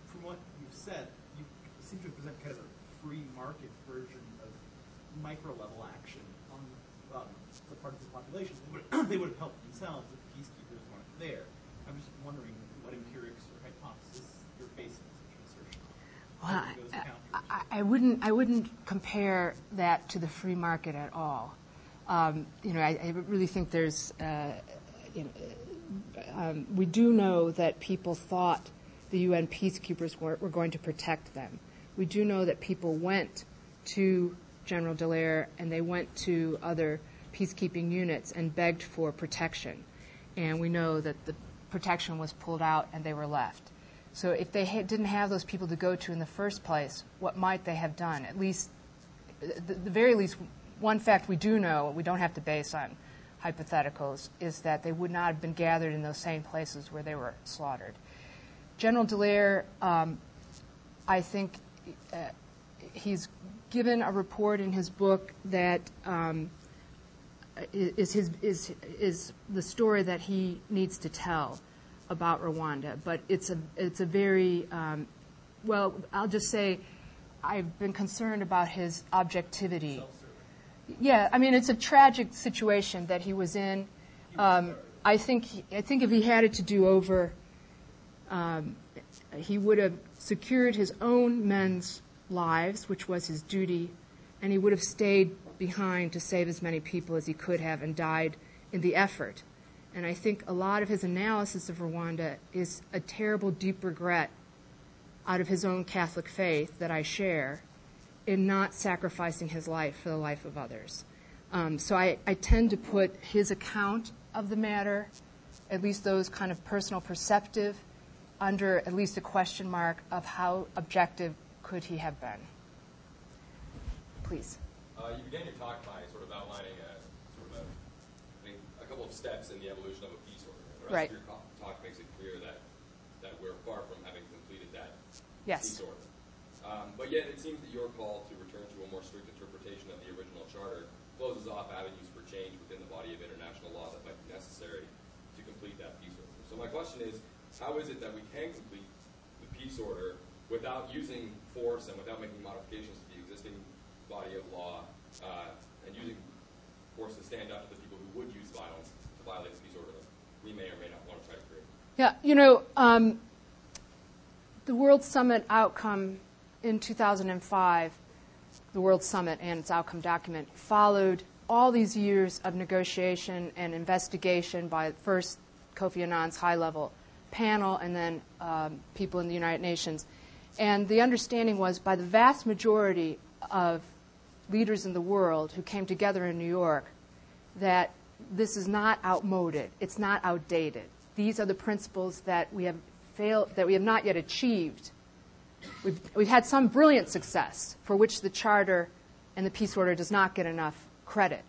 from what you've said, you seem to present kind of a free market version of micro level action on um, the part of the population. They would, [CLEARS THROAT] they would have helped themselves the peacekeepers weren't there. I'm just wondering what empirics or hypothesis you're basing such an assertion on. Well, I, wouldn't. I wouldn't compare that to the free market at all. Um, you know, I, I, really think there's. Uh, you know, um, we do know that people thought the UN peacekeepers were, were going to protect them. We do know that people went to General Dallaire and they went to other peacekeeping units and begged for protection. And we know that the protection was pulled out and they were left. So if they ha- didn't have those people to go to in the first place, what might they have done? At least, the, the very least, one fact we do know, we don't have to base on hypotheticals, is that they would not have been gathered in those same places where they were slaughtered. General Dallaire, um, I think uh, he's given a report in his book that um, is his is is the story that he needs to tell about Rwanda. But it's a it's a very um, well. I'll just say I've been concerned about his objectivity. Yeah, I mean it's a tragic situation that he was in. Um, I think I think if he had it to do over, um, he would have secured his own men's lives, which was his duty, and he would have stayed behind to save as many people as he could have and died in the effort. And I think a lot of his analysis of Rwanda is a terrible, deep regret out of his own Catholic faith that I share in not sacrificing his life for the life of others. Um, so I, I tend to put his account of the matter, at least those kind of personal perceptive, under at least a question mark of how objective could he have been? Please. Uh, you began your talk by sort of outlining a, sort of a, I think a couple of steps in the evolution of a peace order. The rest right. of your talk makes it clear that, that we're far from having completed that yes. peace order. Um, but yet it seems that your call to return to a more strict interpretation of the original charter closes off avenues for change within the body of international law that might be necessary to complete that peace order. So my question is, how is it that we can complete the peace order without using force and without making modifications to the existing body of law uh, and using force to stand up to the people who would use violence to violate the peace order that we may or may not want to try to create. Yeah, you know, um, the World Summit outcome in 2005, the World Summit and its outcome document followed all these years of negotiation and investigation by first Kofi Annan's high level panel and then um, people in the United Nations. And the understanding was by the vast majority of leaders in the world who came together in New York that this is not outmoded, it's not outdated. These are the principles that we have failed, that we have not yet achieved. We've, we've had some brilliant success for which the Charter and the Peace Order does not get enough credit.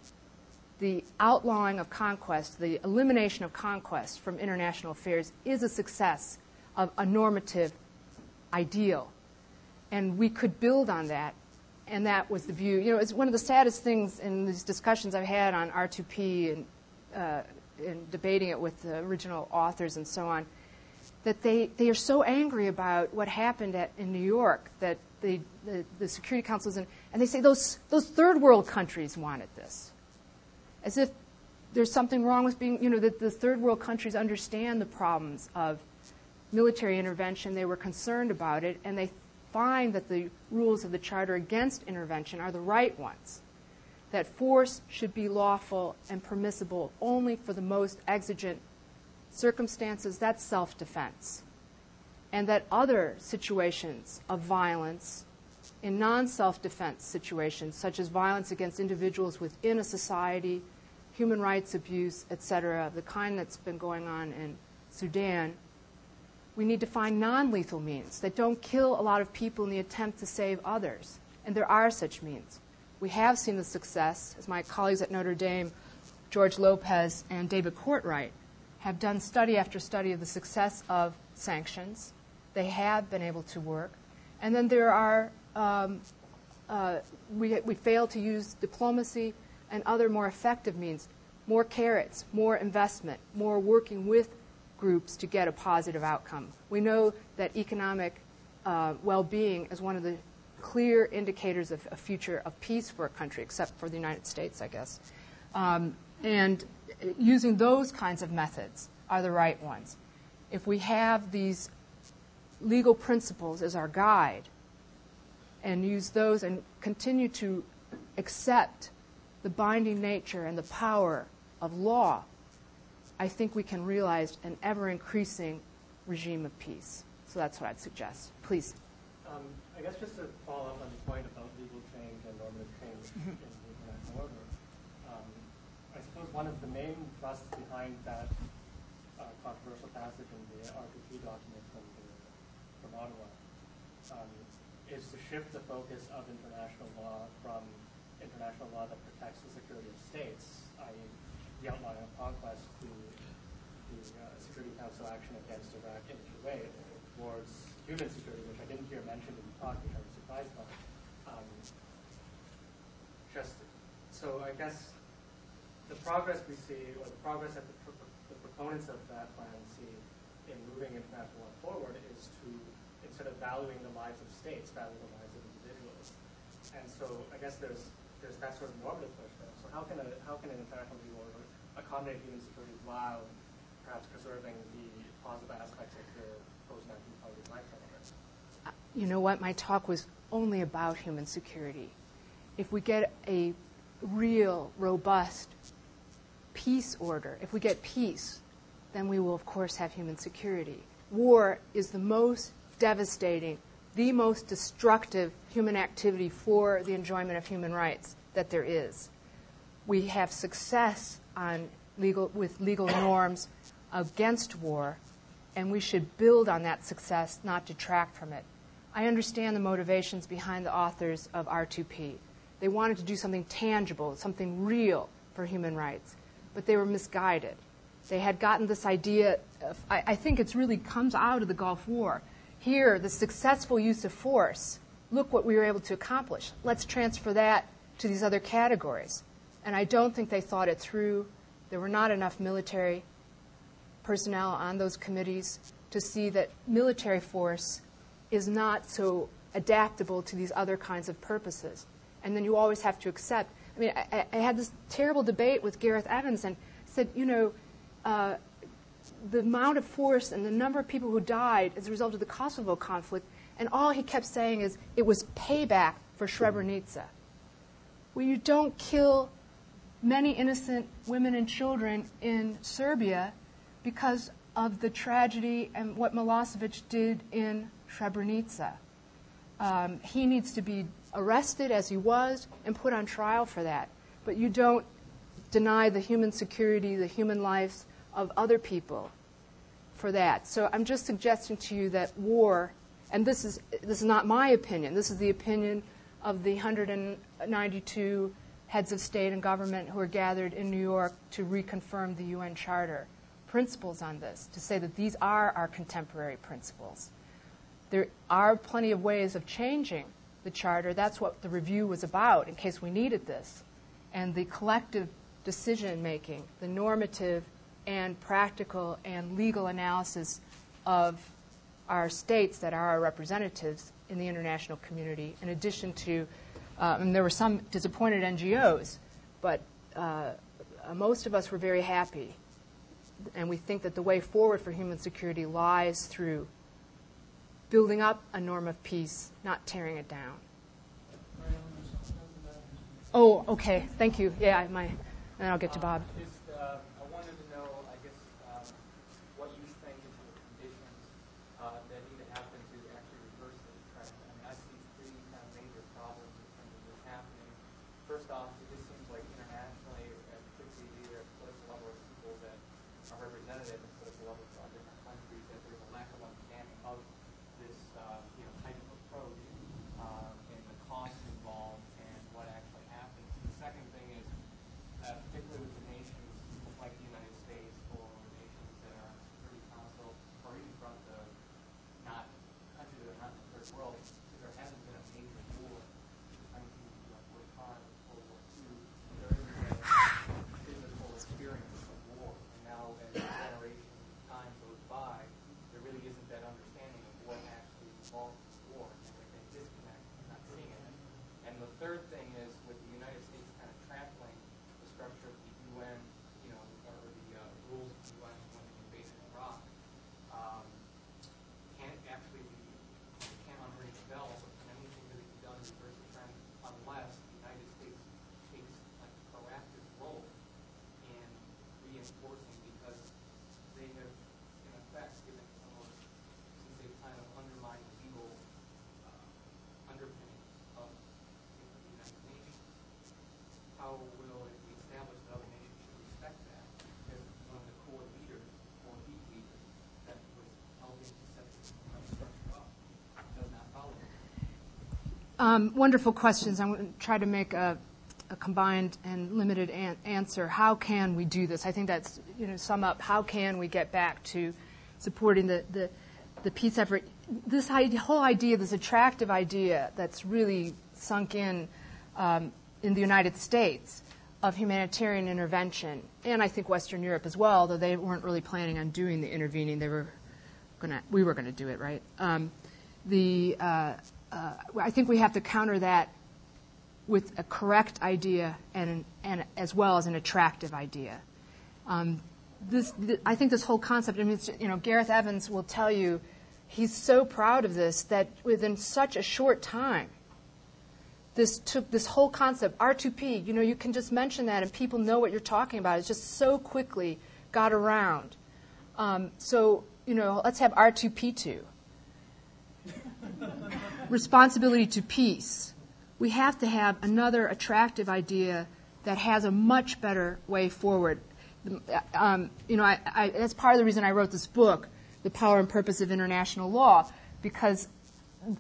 The outlawing of conquest, the elimination of conquest from international affairs is a success of a normative ideal. And we could build on that. And that was the view. You know, it's one of the saddest things in these discussions I've had on R2P and, uh, debating it with the original authors and so on, that they, they are so angry about what happened at, in New York that the, the, the Security Council is in, and they say those, those third world countries wanted this. As if there's something wrong with being, you know, that the third world countries understand the problems of military intervention. They were concerned about it, and they find that the rules of the Charter against intervention are the right ones. That force should be lawful and permissible only for the most exigent circumstances, that's self defense. And that other situations of violence, in non self defense situations, such as violence against individuals within a society, human rights abuse, etc., the kind that's been going on in Sudan, we need to find non lethal means that don't kill a lot of people in the attempt to save others. And there are such means. We have seen the success, as my colleagues at Notre Dame, George Lopez and David Cortright, have done study after study of the success of sanctions. They have been able to work. And then there are, um, uh, we, we fail to use diplomacy and other more effective means, more carrots, more investment, more working with groups to get a positive outcome. We know that economic uh, well being is one of the clear indicators of a future of peace for a country, except for the United States, I guess. Um, and using those kinds of methods are the right ones. If we have these legal principles as our guide and use those and continue to accept the binding nature and the power of law, I think we can realize an ever increasing regime of peace. So that's what I'd suggest. Please. Um, I guess just to follow up on the point about legal change and normative change mm-hmm. [LAUGHS] in the international order, I suppose one of the main thrusts behind that uh, controversial passage in the R2P document from, the, from Ottawa um, is to shift the focus of international law from international law that protects the security of states, i.e., the outline of conquest, to Security Council action against Iraq in Kuwait, towards human security, which I didn't hear mentioned in the talk, which I was surprised by. Um, just so, I guess the progress we see, or the progress that the, the proponents of that plan see in moving international law forward is to, instead of valuing the lives of states, value the lives of individuals. And so I guess there's, there's that sort of normative push there. So how can, a, how can an international legal order accommodate human security while perhaps preserving the positive aspects of the post-1940s lifetime uh, You know what? My talk was only about human security. If we get a real, robust peace order, if we get peace, then we will, of course, have human security. War is the most devastating, the most destructive human activity for the enjoyment of human rights that there is. We have success on legal, with legal norms against war, and we should build on that success, not detract from it. I understand the motivations behind the authors of R2P. They wanted to do something tangible, something real for human rights but they were misguided. They had gotten this idea, of, I, I think it really comes out of the Gulf War. Here, the successful use of force, look what we were able to accomplish. Let's transfer that to these other categories. And I don't think they thought it through. There were not enough military personnel on those committees to see that military force is not so adaptable to these other kinds of purposes. And then you always have to accept I mean, I, I, had this terrible debate with Gareth Evans and said, you know, uh, the amount of force and the number of people who died as a result of the Kosovo conflict, and all he kept saying is it was payback for Srebrenica. Well, you don't kill many innocent women and children in Serbia because of the tragedy and what Milosevic did in Srebrenica. Um, he needs to be arrested as he was and put on trial for that. But you don't deny the human security, the human lives of other people for that. So I'm just suggesting to you that war, and this is, this is not my opinion, this is the opinion of the 192 heads of state and government who are gathered in New York to reconfirm the UN Charter. Principles on this, to say that these are our contemporary principles. There are plenty of ways of changing the charter. That's what the review was about, in case we needed this. And the collective decision making, the normative and practical and legal analysis of our states that are our representatives in the international community, in addition to, uh, and there were some disappointed NGOs, but uh, most of us were very happy. And we think that the way forward for human security lies through building up a norm of peace, not tearing it down. Oh, okay. Thank you. Yeah, my, and I'll get to Bob. Just, uh, I wanted to know, I guess, um, what you think is the conditions uh, that need to happen to actually reverse the trend. I mean, I see three kind of major problems in terms of what's happening. First off, it just seems like internationally, uh, particularly either at political level or people that are representative at political level from different countries, that there's a lack of understanding of this, uh, you know, type of approach uh, and the costs involved and what actually happens. The second thing is, uh, particularly with the nations like the United States or nations that are on the Security Council or even from the not countries that are not in the third world, there hasn't been a major war since 1945 or World War II. There isn't a physical experience of war. And now as generation time goes by, there really isn't that understanding of what actually involves war. And there's a disconnect, not seeing it. And the third thing is with the United States kind of trampling the structure of the UN, you know, or the uh, rules of the UN when they invaded Iraq, um, can't actually be, can't unring the bell, but can anything really be done to reverse the trend unless the United States takes like a proactive role in reinforcing because they have, in effect, given almost, since they've kind of undermined the legal uh, underpinnings of you know, the United Nations. How will it be established that other nations should respect that if one of the core leaders or the leader that was helping to set this structure up does not follow it? Um, wonderful questions. I'm going to try to make a, a combined and limited an- answer. How can we do this? I think that's, you know, sum up, how can we get back to supporting the, the, the peace effort? This whole idea, this attractive idea that's really sunk in um, in the United States of humanitarian intervention, and I think Western Europe as well, though they weren't really planning on doing the intervening. They were going to, we were going to do it, right? Um, the, uh, uh, I think we have to counter that with a correct idea and, and as well as an attractive idea. Um, this, th- I think this whole concept. I mean, you know, Gareth Evans will tell you he's so proud of this that within such a short time, this took this whole concept R2P. You know, you can just mention that and people know what you're talking about. It's just so quickly got around. Um, so you know, let's have R2P2 responsibility to peace, we have to have another attractive idea that has a much better way forward. Um, you know, I, I, that's part of the reason I wrote this book, The Power and Purpose of International Law, because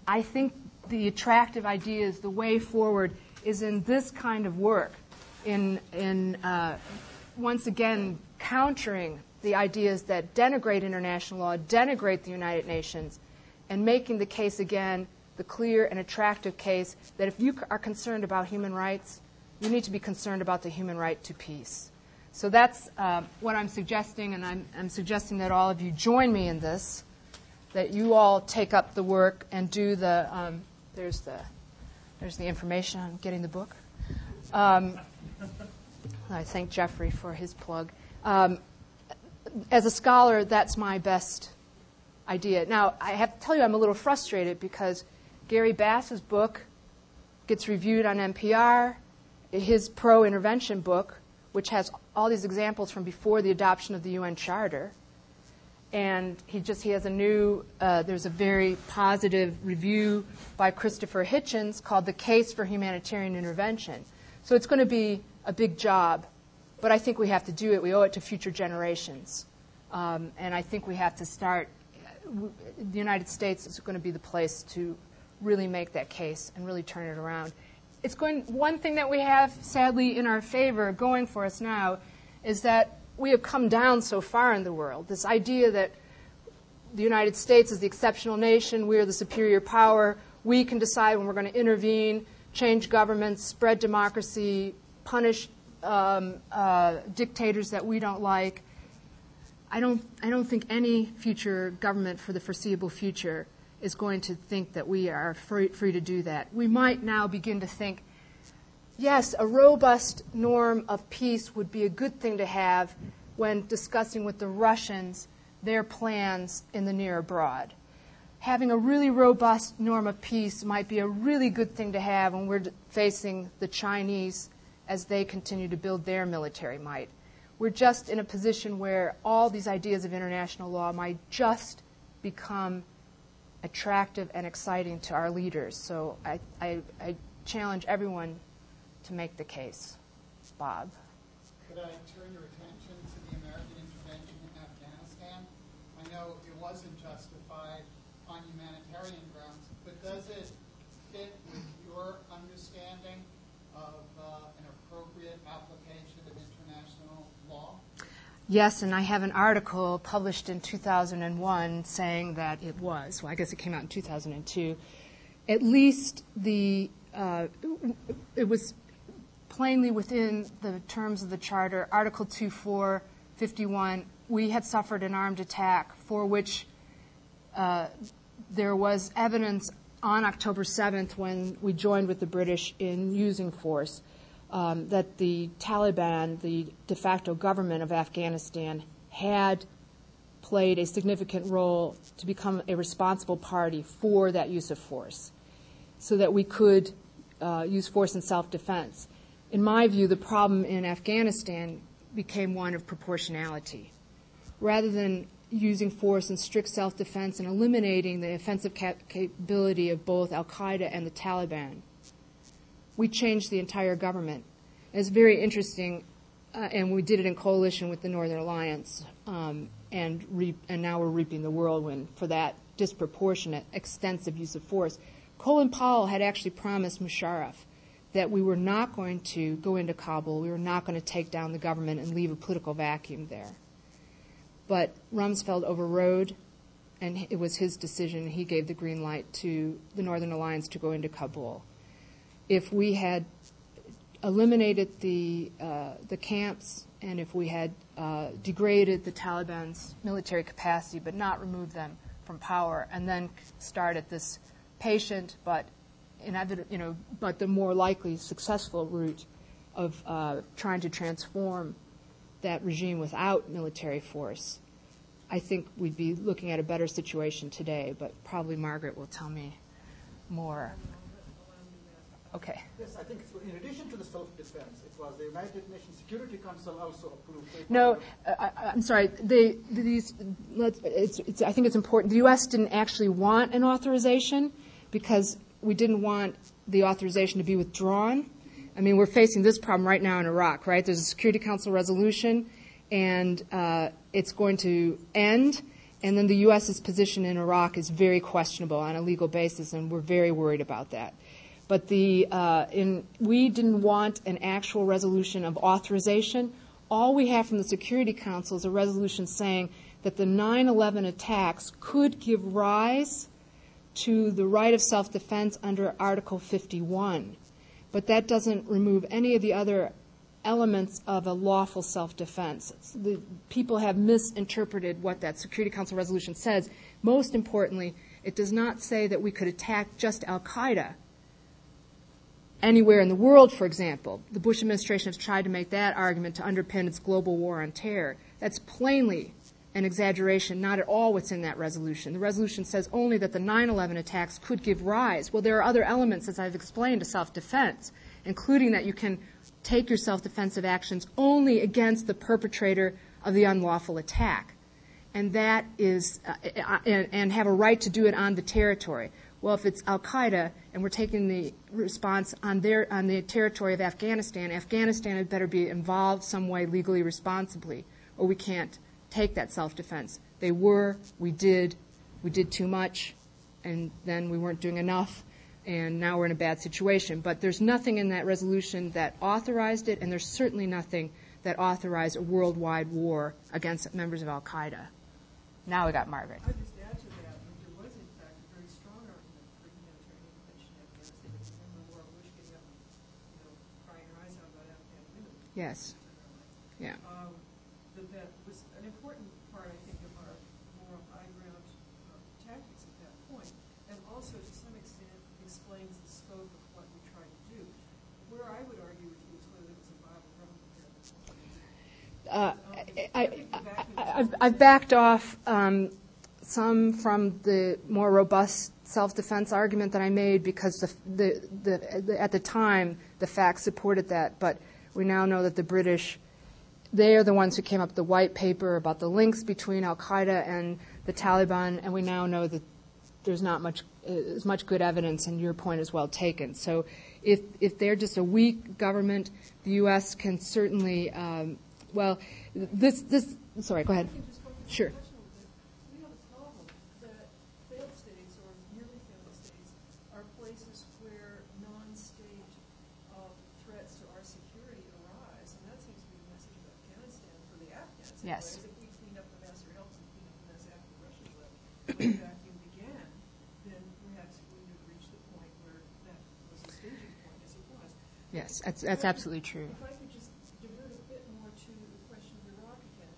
I think the attractive ideas, the way forward, is in this kind of work, in, in uh, once again countering the ideas that denigrate international law, denigrate the United Nations, and making the case again the clear and attractive case that if you are concerned about human rights, you need to be concerned about the human right to peace. So that's uh, what I'm suggesting, and I'm, I'm, suggesting that all of you join me in this, that you all take up the work and do the. Um, there's the there's the information on getting the book. Um, I thank Jeffrey for his plug. Um, as a scholar, that's my best idea. Now, I have to tell you, I'm a little frustrated because Gary Bass's book gets reviewed on NPR. His pro intervention book, which has all these examples from before the adoption of the UN Charter, and he just he has a new uh, there's a very positive review by Christopher Hitchens called "The Case for Humanitarian Intervention." So it's going to be a big job, but I think we have to do it. We owe it to future generations, um, and I think we have to start. The United States is going to be the place to really make that case and really turn it around. It's going. One thing that we have, sadly, in our favor, going for us now, is that we have come down so far in the world. This idea that the United States is the exceptional nation, we are the superior power, we can decide when we're going to intervene, change governments, spread democracy, punish um, uh, dictators that we don't like. I don't, I don't think any future government for the foreseeable future is going to think that we are free, free to do that. We might now begin to think, yes, a robust norm of peace would be a good thing to have when discussing with the Russians their plans in the near abroad. Having a really robust norm of peace might be a really good thing to have when we're facing the Chinese as they continue to build their military might. We're just in a position where all these ideas of international law might just become attractive and exciting to our leaders. So I, I, I challenge everyone to make the case. Bob. Could I turn your attention to the American intervention in Afghanistan? I know it wasn't justified on humanitarian grounds, but does it fit with your understanding of uh, an appropriate application? Yes, and I have an article published in 2001 saying that it was. Well, I guess it came out in 2002. At least the uh, it was plainly within the terms of the charter, Article 2451. We had suffered an armed attack for which uh, there was evidence on October 7th when we joined with the British in using force um, that the Taliban, the de facto government of Afghanistan, had played a significant role to become a responsible party for that use of force so that we could uh, use force in self defense. In my view, the problem in Afghanistan became one of proportionality. Rather than using force in strict self defense and eliminating the offensive cap- capability of both Al Qaeda and the Taliban, we changed the entire government. it's very interesting, uh, and we did it in coalition with the Northern Alliance, um, and, and now we're reaping the whirlwind for that disproportionate, extensive use of force. Colin Powell had actually promised Musharraf that we were not going to go into Kabul, we were not going to take down the government and leave a political vacuum there. But Rumsfeld overrode, and it was his decision. He gave the green light to the Northern Alliance to go into Kabul if we had eliminated the, uh, the camps and if we had uh, degraded the Taliban's military capacity but not removed them from power and then started this patient but inevitable, you know, but the more likely successful route of uh, trying to transform that regime without military force, I think we'd be looking at a better situation today. But probably Margaret will tell me more. Okay. Yes, I think in addition to the self-defense, it was the United Nations Security Council also approved. No, uh, I, am sorry. They, these, it's, it's, I think it's important. The U.S. didn't actually want an authorization because we didn't want the authorization to be withdrawn. I mean, we're facing this problem right now in Iraq, right? There's a Security Council resolution, and uh, it's going to end. And then the U.S.'s position in Iraq is very questionable on a legal basis, and we're very worried about that. But the, uh, in, we didn't want an actual resolution of authorization. All we have from the Security Council is a resolution saying that the 9 11 attacks could give rise to the right of self defense under Article 51. But that doesn't remove any of the other elements of a lawful self defense. people have misinterpreted what that Security Council resolution says. Most importantly, it does not say that we could attack just Al Qaeda anywhere in the world, for example. The Bush administration has tried to make that argument to underpin its global war on terror. That's plainly an exaggeration, not at all what's in that resolution. The resolution says only that the 9 11 attacks could give rise. Well, there are other elements, as I've explained, to self defense, including that you can take your self defensive actions only against the perpetrator of the unlawful attack. And that is, uh, uh and, and have a right to do it on the territory. Well, if it's Al Qaeda and we're taking the response on their on the territory of Afghanistan, Afghanistan had better be involved some way legally responsibly, or we can't take that self-defense. They were, we did, we did too much, and then we weren't doing enough. and now we're in a bad situation. But there's nothing in that resolution that authorized it, and there's certainly nothing that authorized a worldwide war against members of Al Qaeda. Now we got Margaret. Yes. Yeah. Um, that that was an important part, I think, of our moral high ground uh, tactics at that point, and also to some extent explains the scope of what we try to do. Where I would argue with you is whether it was a viable government there at the point. Uh, I, I, I, I've, I've backed off um, some from the more robust self-defense argument that I made because the, the, the, at the time the facts supported that, but we now know that the British, they are the ones who came up with the white paper about the links between Al Qaeda and the Taliban, and we now know that there's not much as much good evidence, and your point is well taken. So, if if they're just a weak government, the U.S. can certainly um, well, this this sorry, go ahead. Sure. We have a problem that failed states or nearly failed states are places where non-state uh, threats to our security arise, and that seems to be the message of Afghanistan for the Afghans. Yes. Anyways, if we clean up the mess or help them clean up the mess after the left, when the vacuum then perhaps we would reach the point where that was a staging point, as it was. Yes, that's that's absolutely true could just divert a bit more to the question of Iraq again.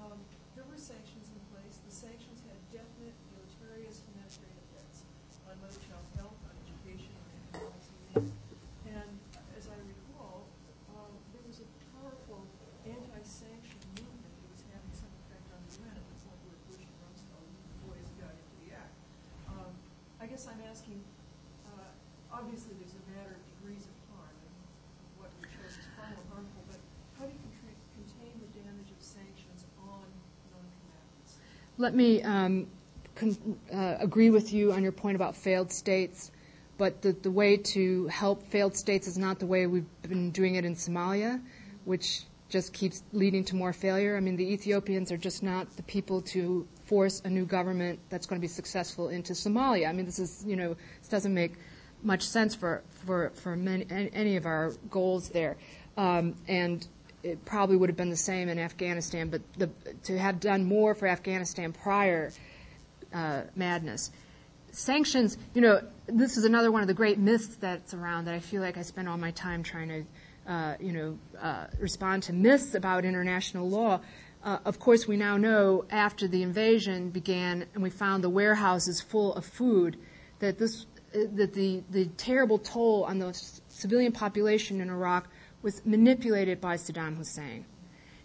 Um, there were sanctions in place. The sanctions had definite deleterious humanitarian effects on mother child health, on education, on economic needs. And as I recall, um, there was a powerful anti-sanction movement that was having some effect on the UN at the point where Bush and Rumsfeld boys got into the act. Um, I guess I'm asking, uh, obviously there's a matter of degrees of harm, and what we chose is far more harmful, but how do you contri- contain the damage of sanctions on non-combatants? Let me um, con- uh, agree with you on your point about failed states, but the, the way to help failed states is not the way we've been doing it in Somalia, which just keeps leading to more failure. I mean, the Ethiopians are just not the people to force a new government that's going to be successful into Somalia. I mean, this is, you know, this doesn't make much sense for, for, for many, any of our goals there. Um, and it probably would have been the same in Afghanistan, but the, to have done more for Afghanistan prior uh, madness. Sanctions, you know, this is another one of the great myths that's around that I feel like I spend all my time trying to, uh, you know, uh, respond to myths about international law. Uh, of course, we now know after the invasion began and we found the warehouses full of food that this that the, the terrible toll on the civilian population in Iraq was manipulated by Saddam Hussein.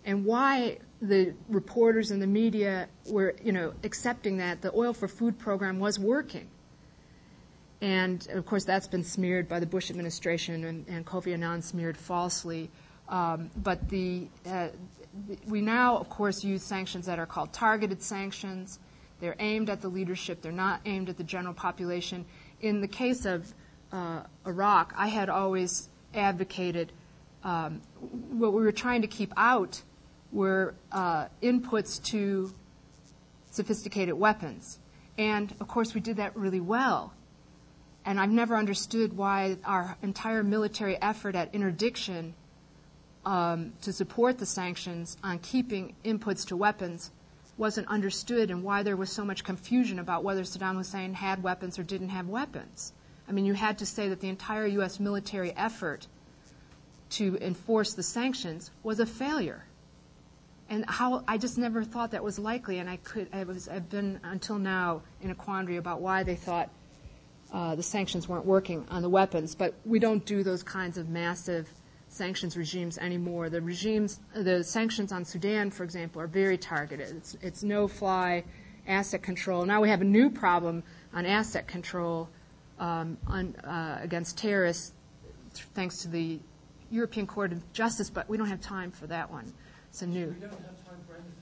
And why the reporters and the media were, you know, accepting that the oil for food program was working. And of course, that's been smeared by the Bush administration, and, and Kofi Annan smeared falsely. Um, but the, uh, we now, of course, use sanctions that are called targeted sanctions. They're aimed at the leadership. They're not aimed at the general population in the case of uh, Iraq, I had always advocated um, what we were trying to keep out were uh, inputs to sophisticated weapons. And of course, we did that really well. And I've never understood why our entire military effort at interdiction um, to support the sanctions on keeping inputs to weapons wasn't understood and why there was so much confusion about whether Saddam Hussein had weapons or didn't have weapons. I mean, you had to say that the entire U.S. military effort to enforce the sanctions was a failure. And how I just never thought that was likely, and I could I was I've been until now in a quandary about why they thought uh, the sanctions weren't working on the weapons. But we don't do those kinds of massive sanctions regimes anymore. The regimes, the sanctions on Sudan, for example, are very targeted. It's, it's no-fly asset control. Now we have a new problem on asset control um, on, uh, against terrorists, thanks to the European Court of Justice, but we don't have time for that one. It's a new.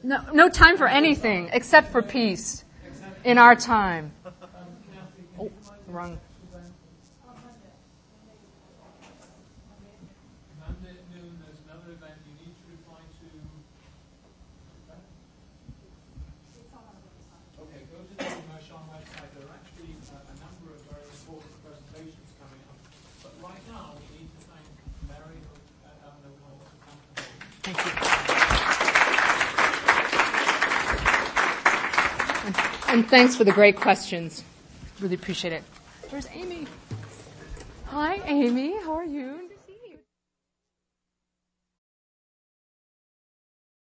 No, no time for anything except for peace in our time. Oh, wrong. Monday at noon, there's another event you need to reply to. Okay, go to the Mershon website. There are actually uh, a number of very important presentations Thank you. And, and thanks for the great questions. Really appreciate it. Where's Amy? Hi, Amy. How are you?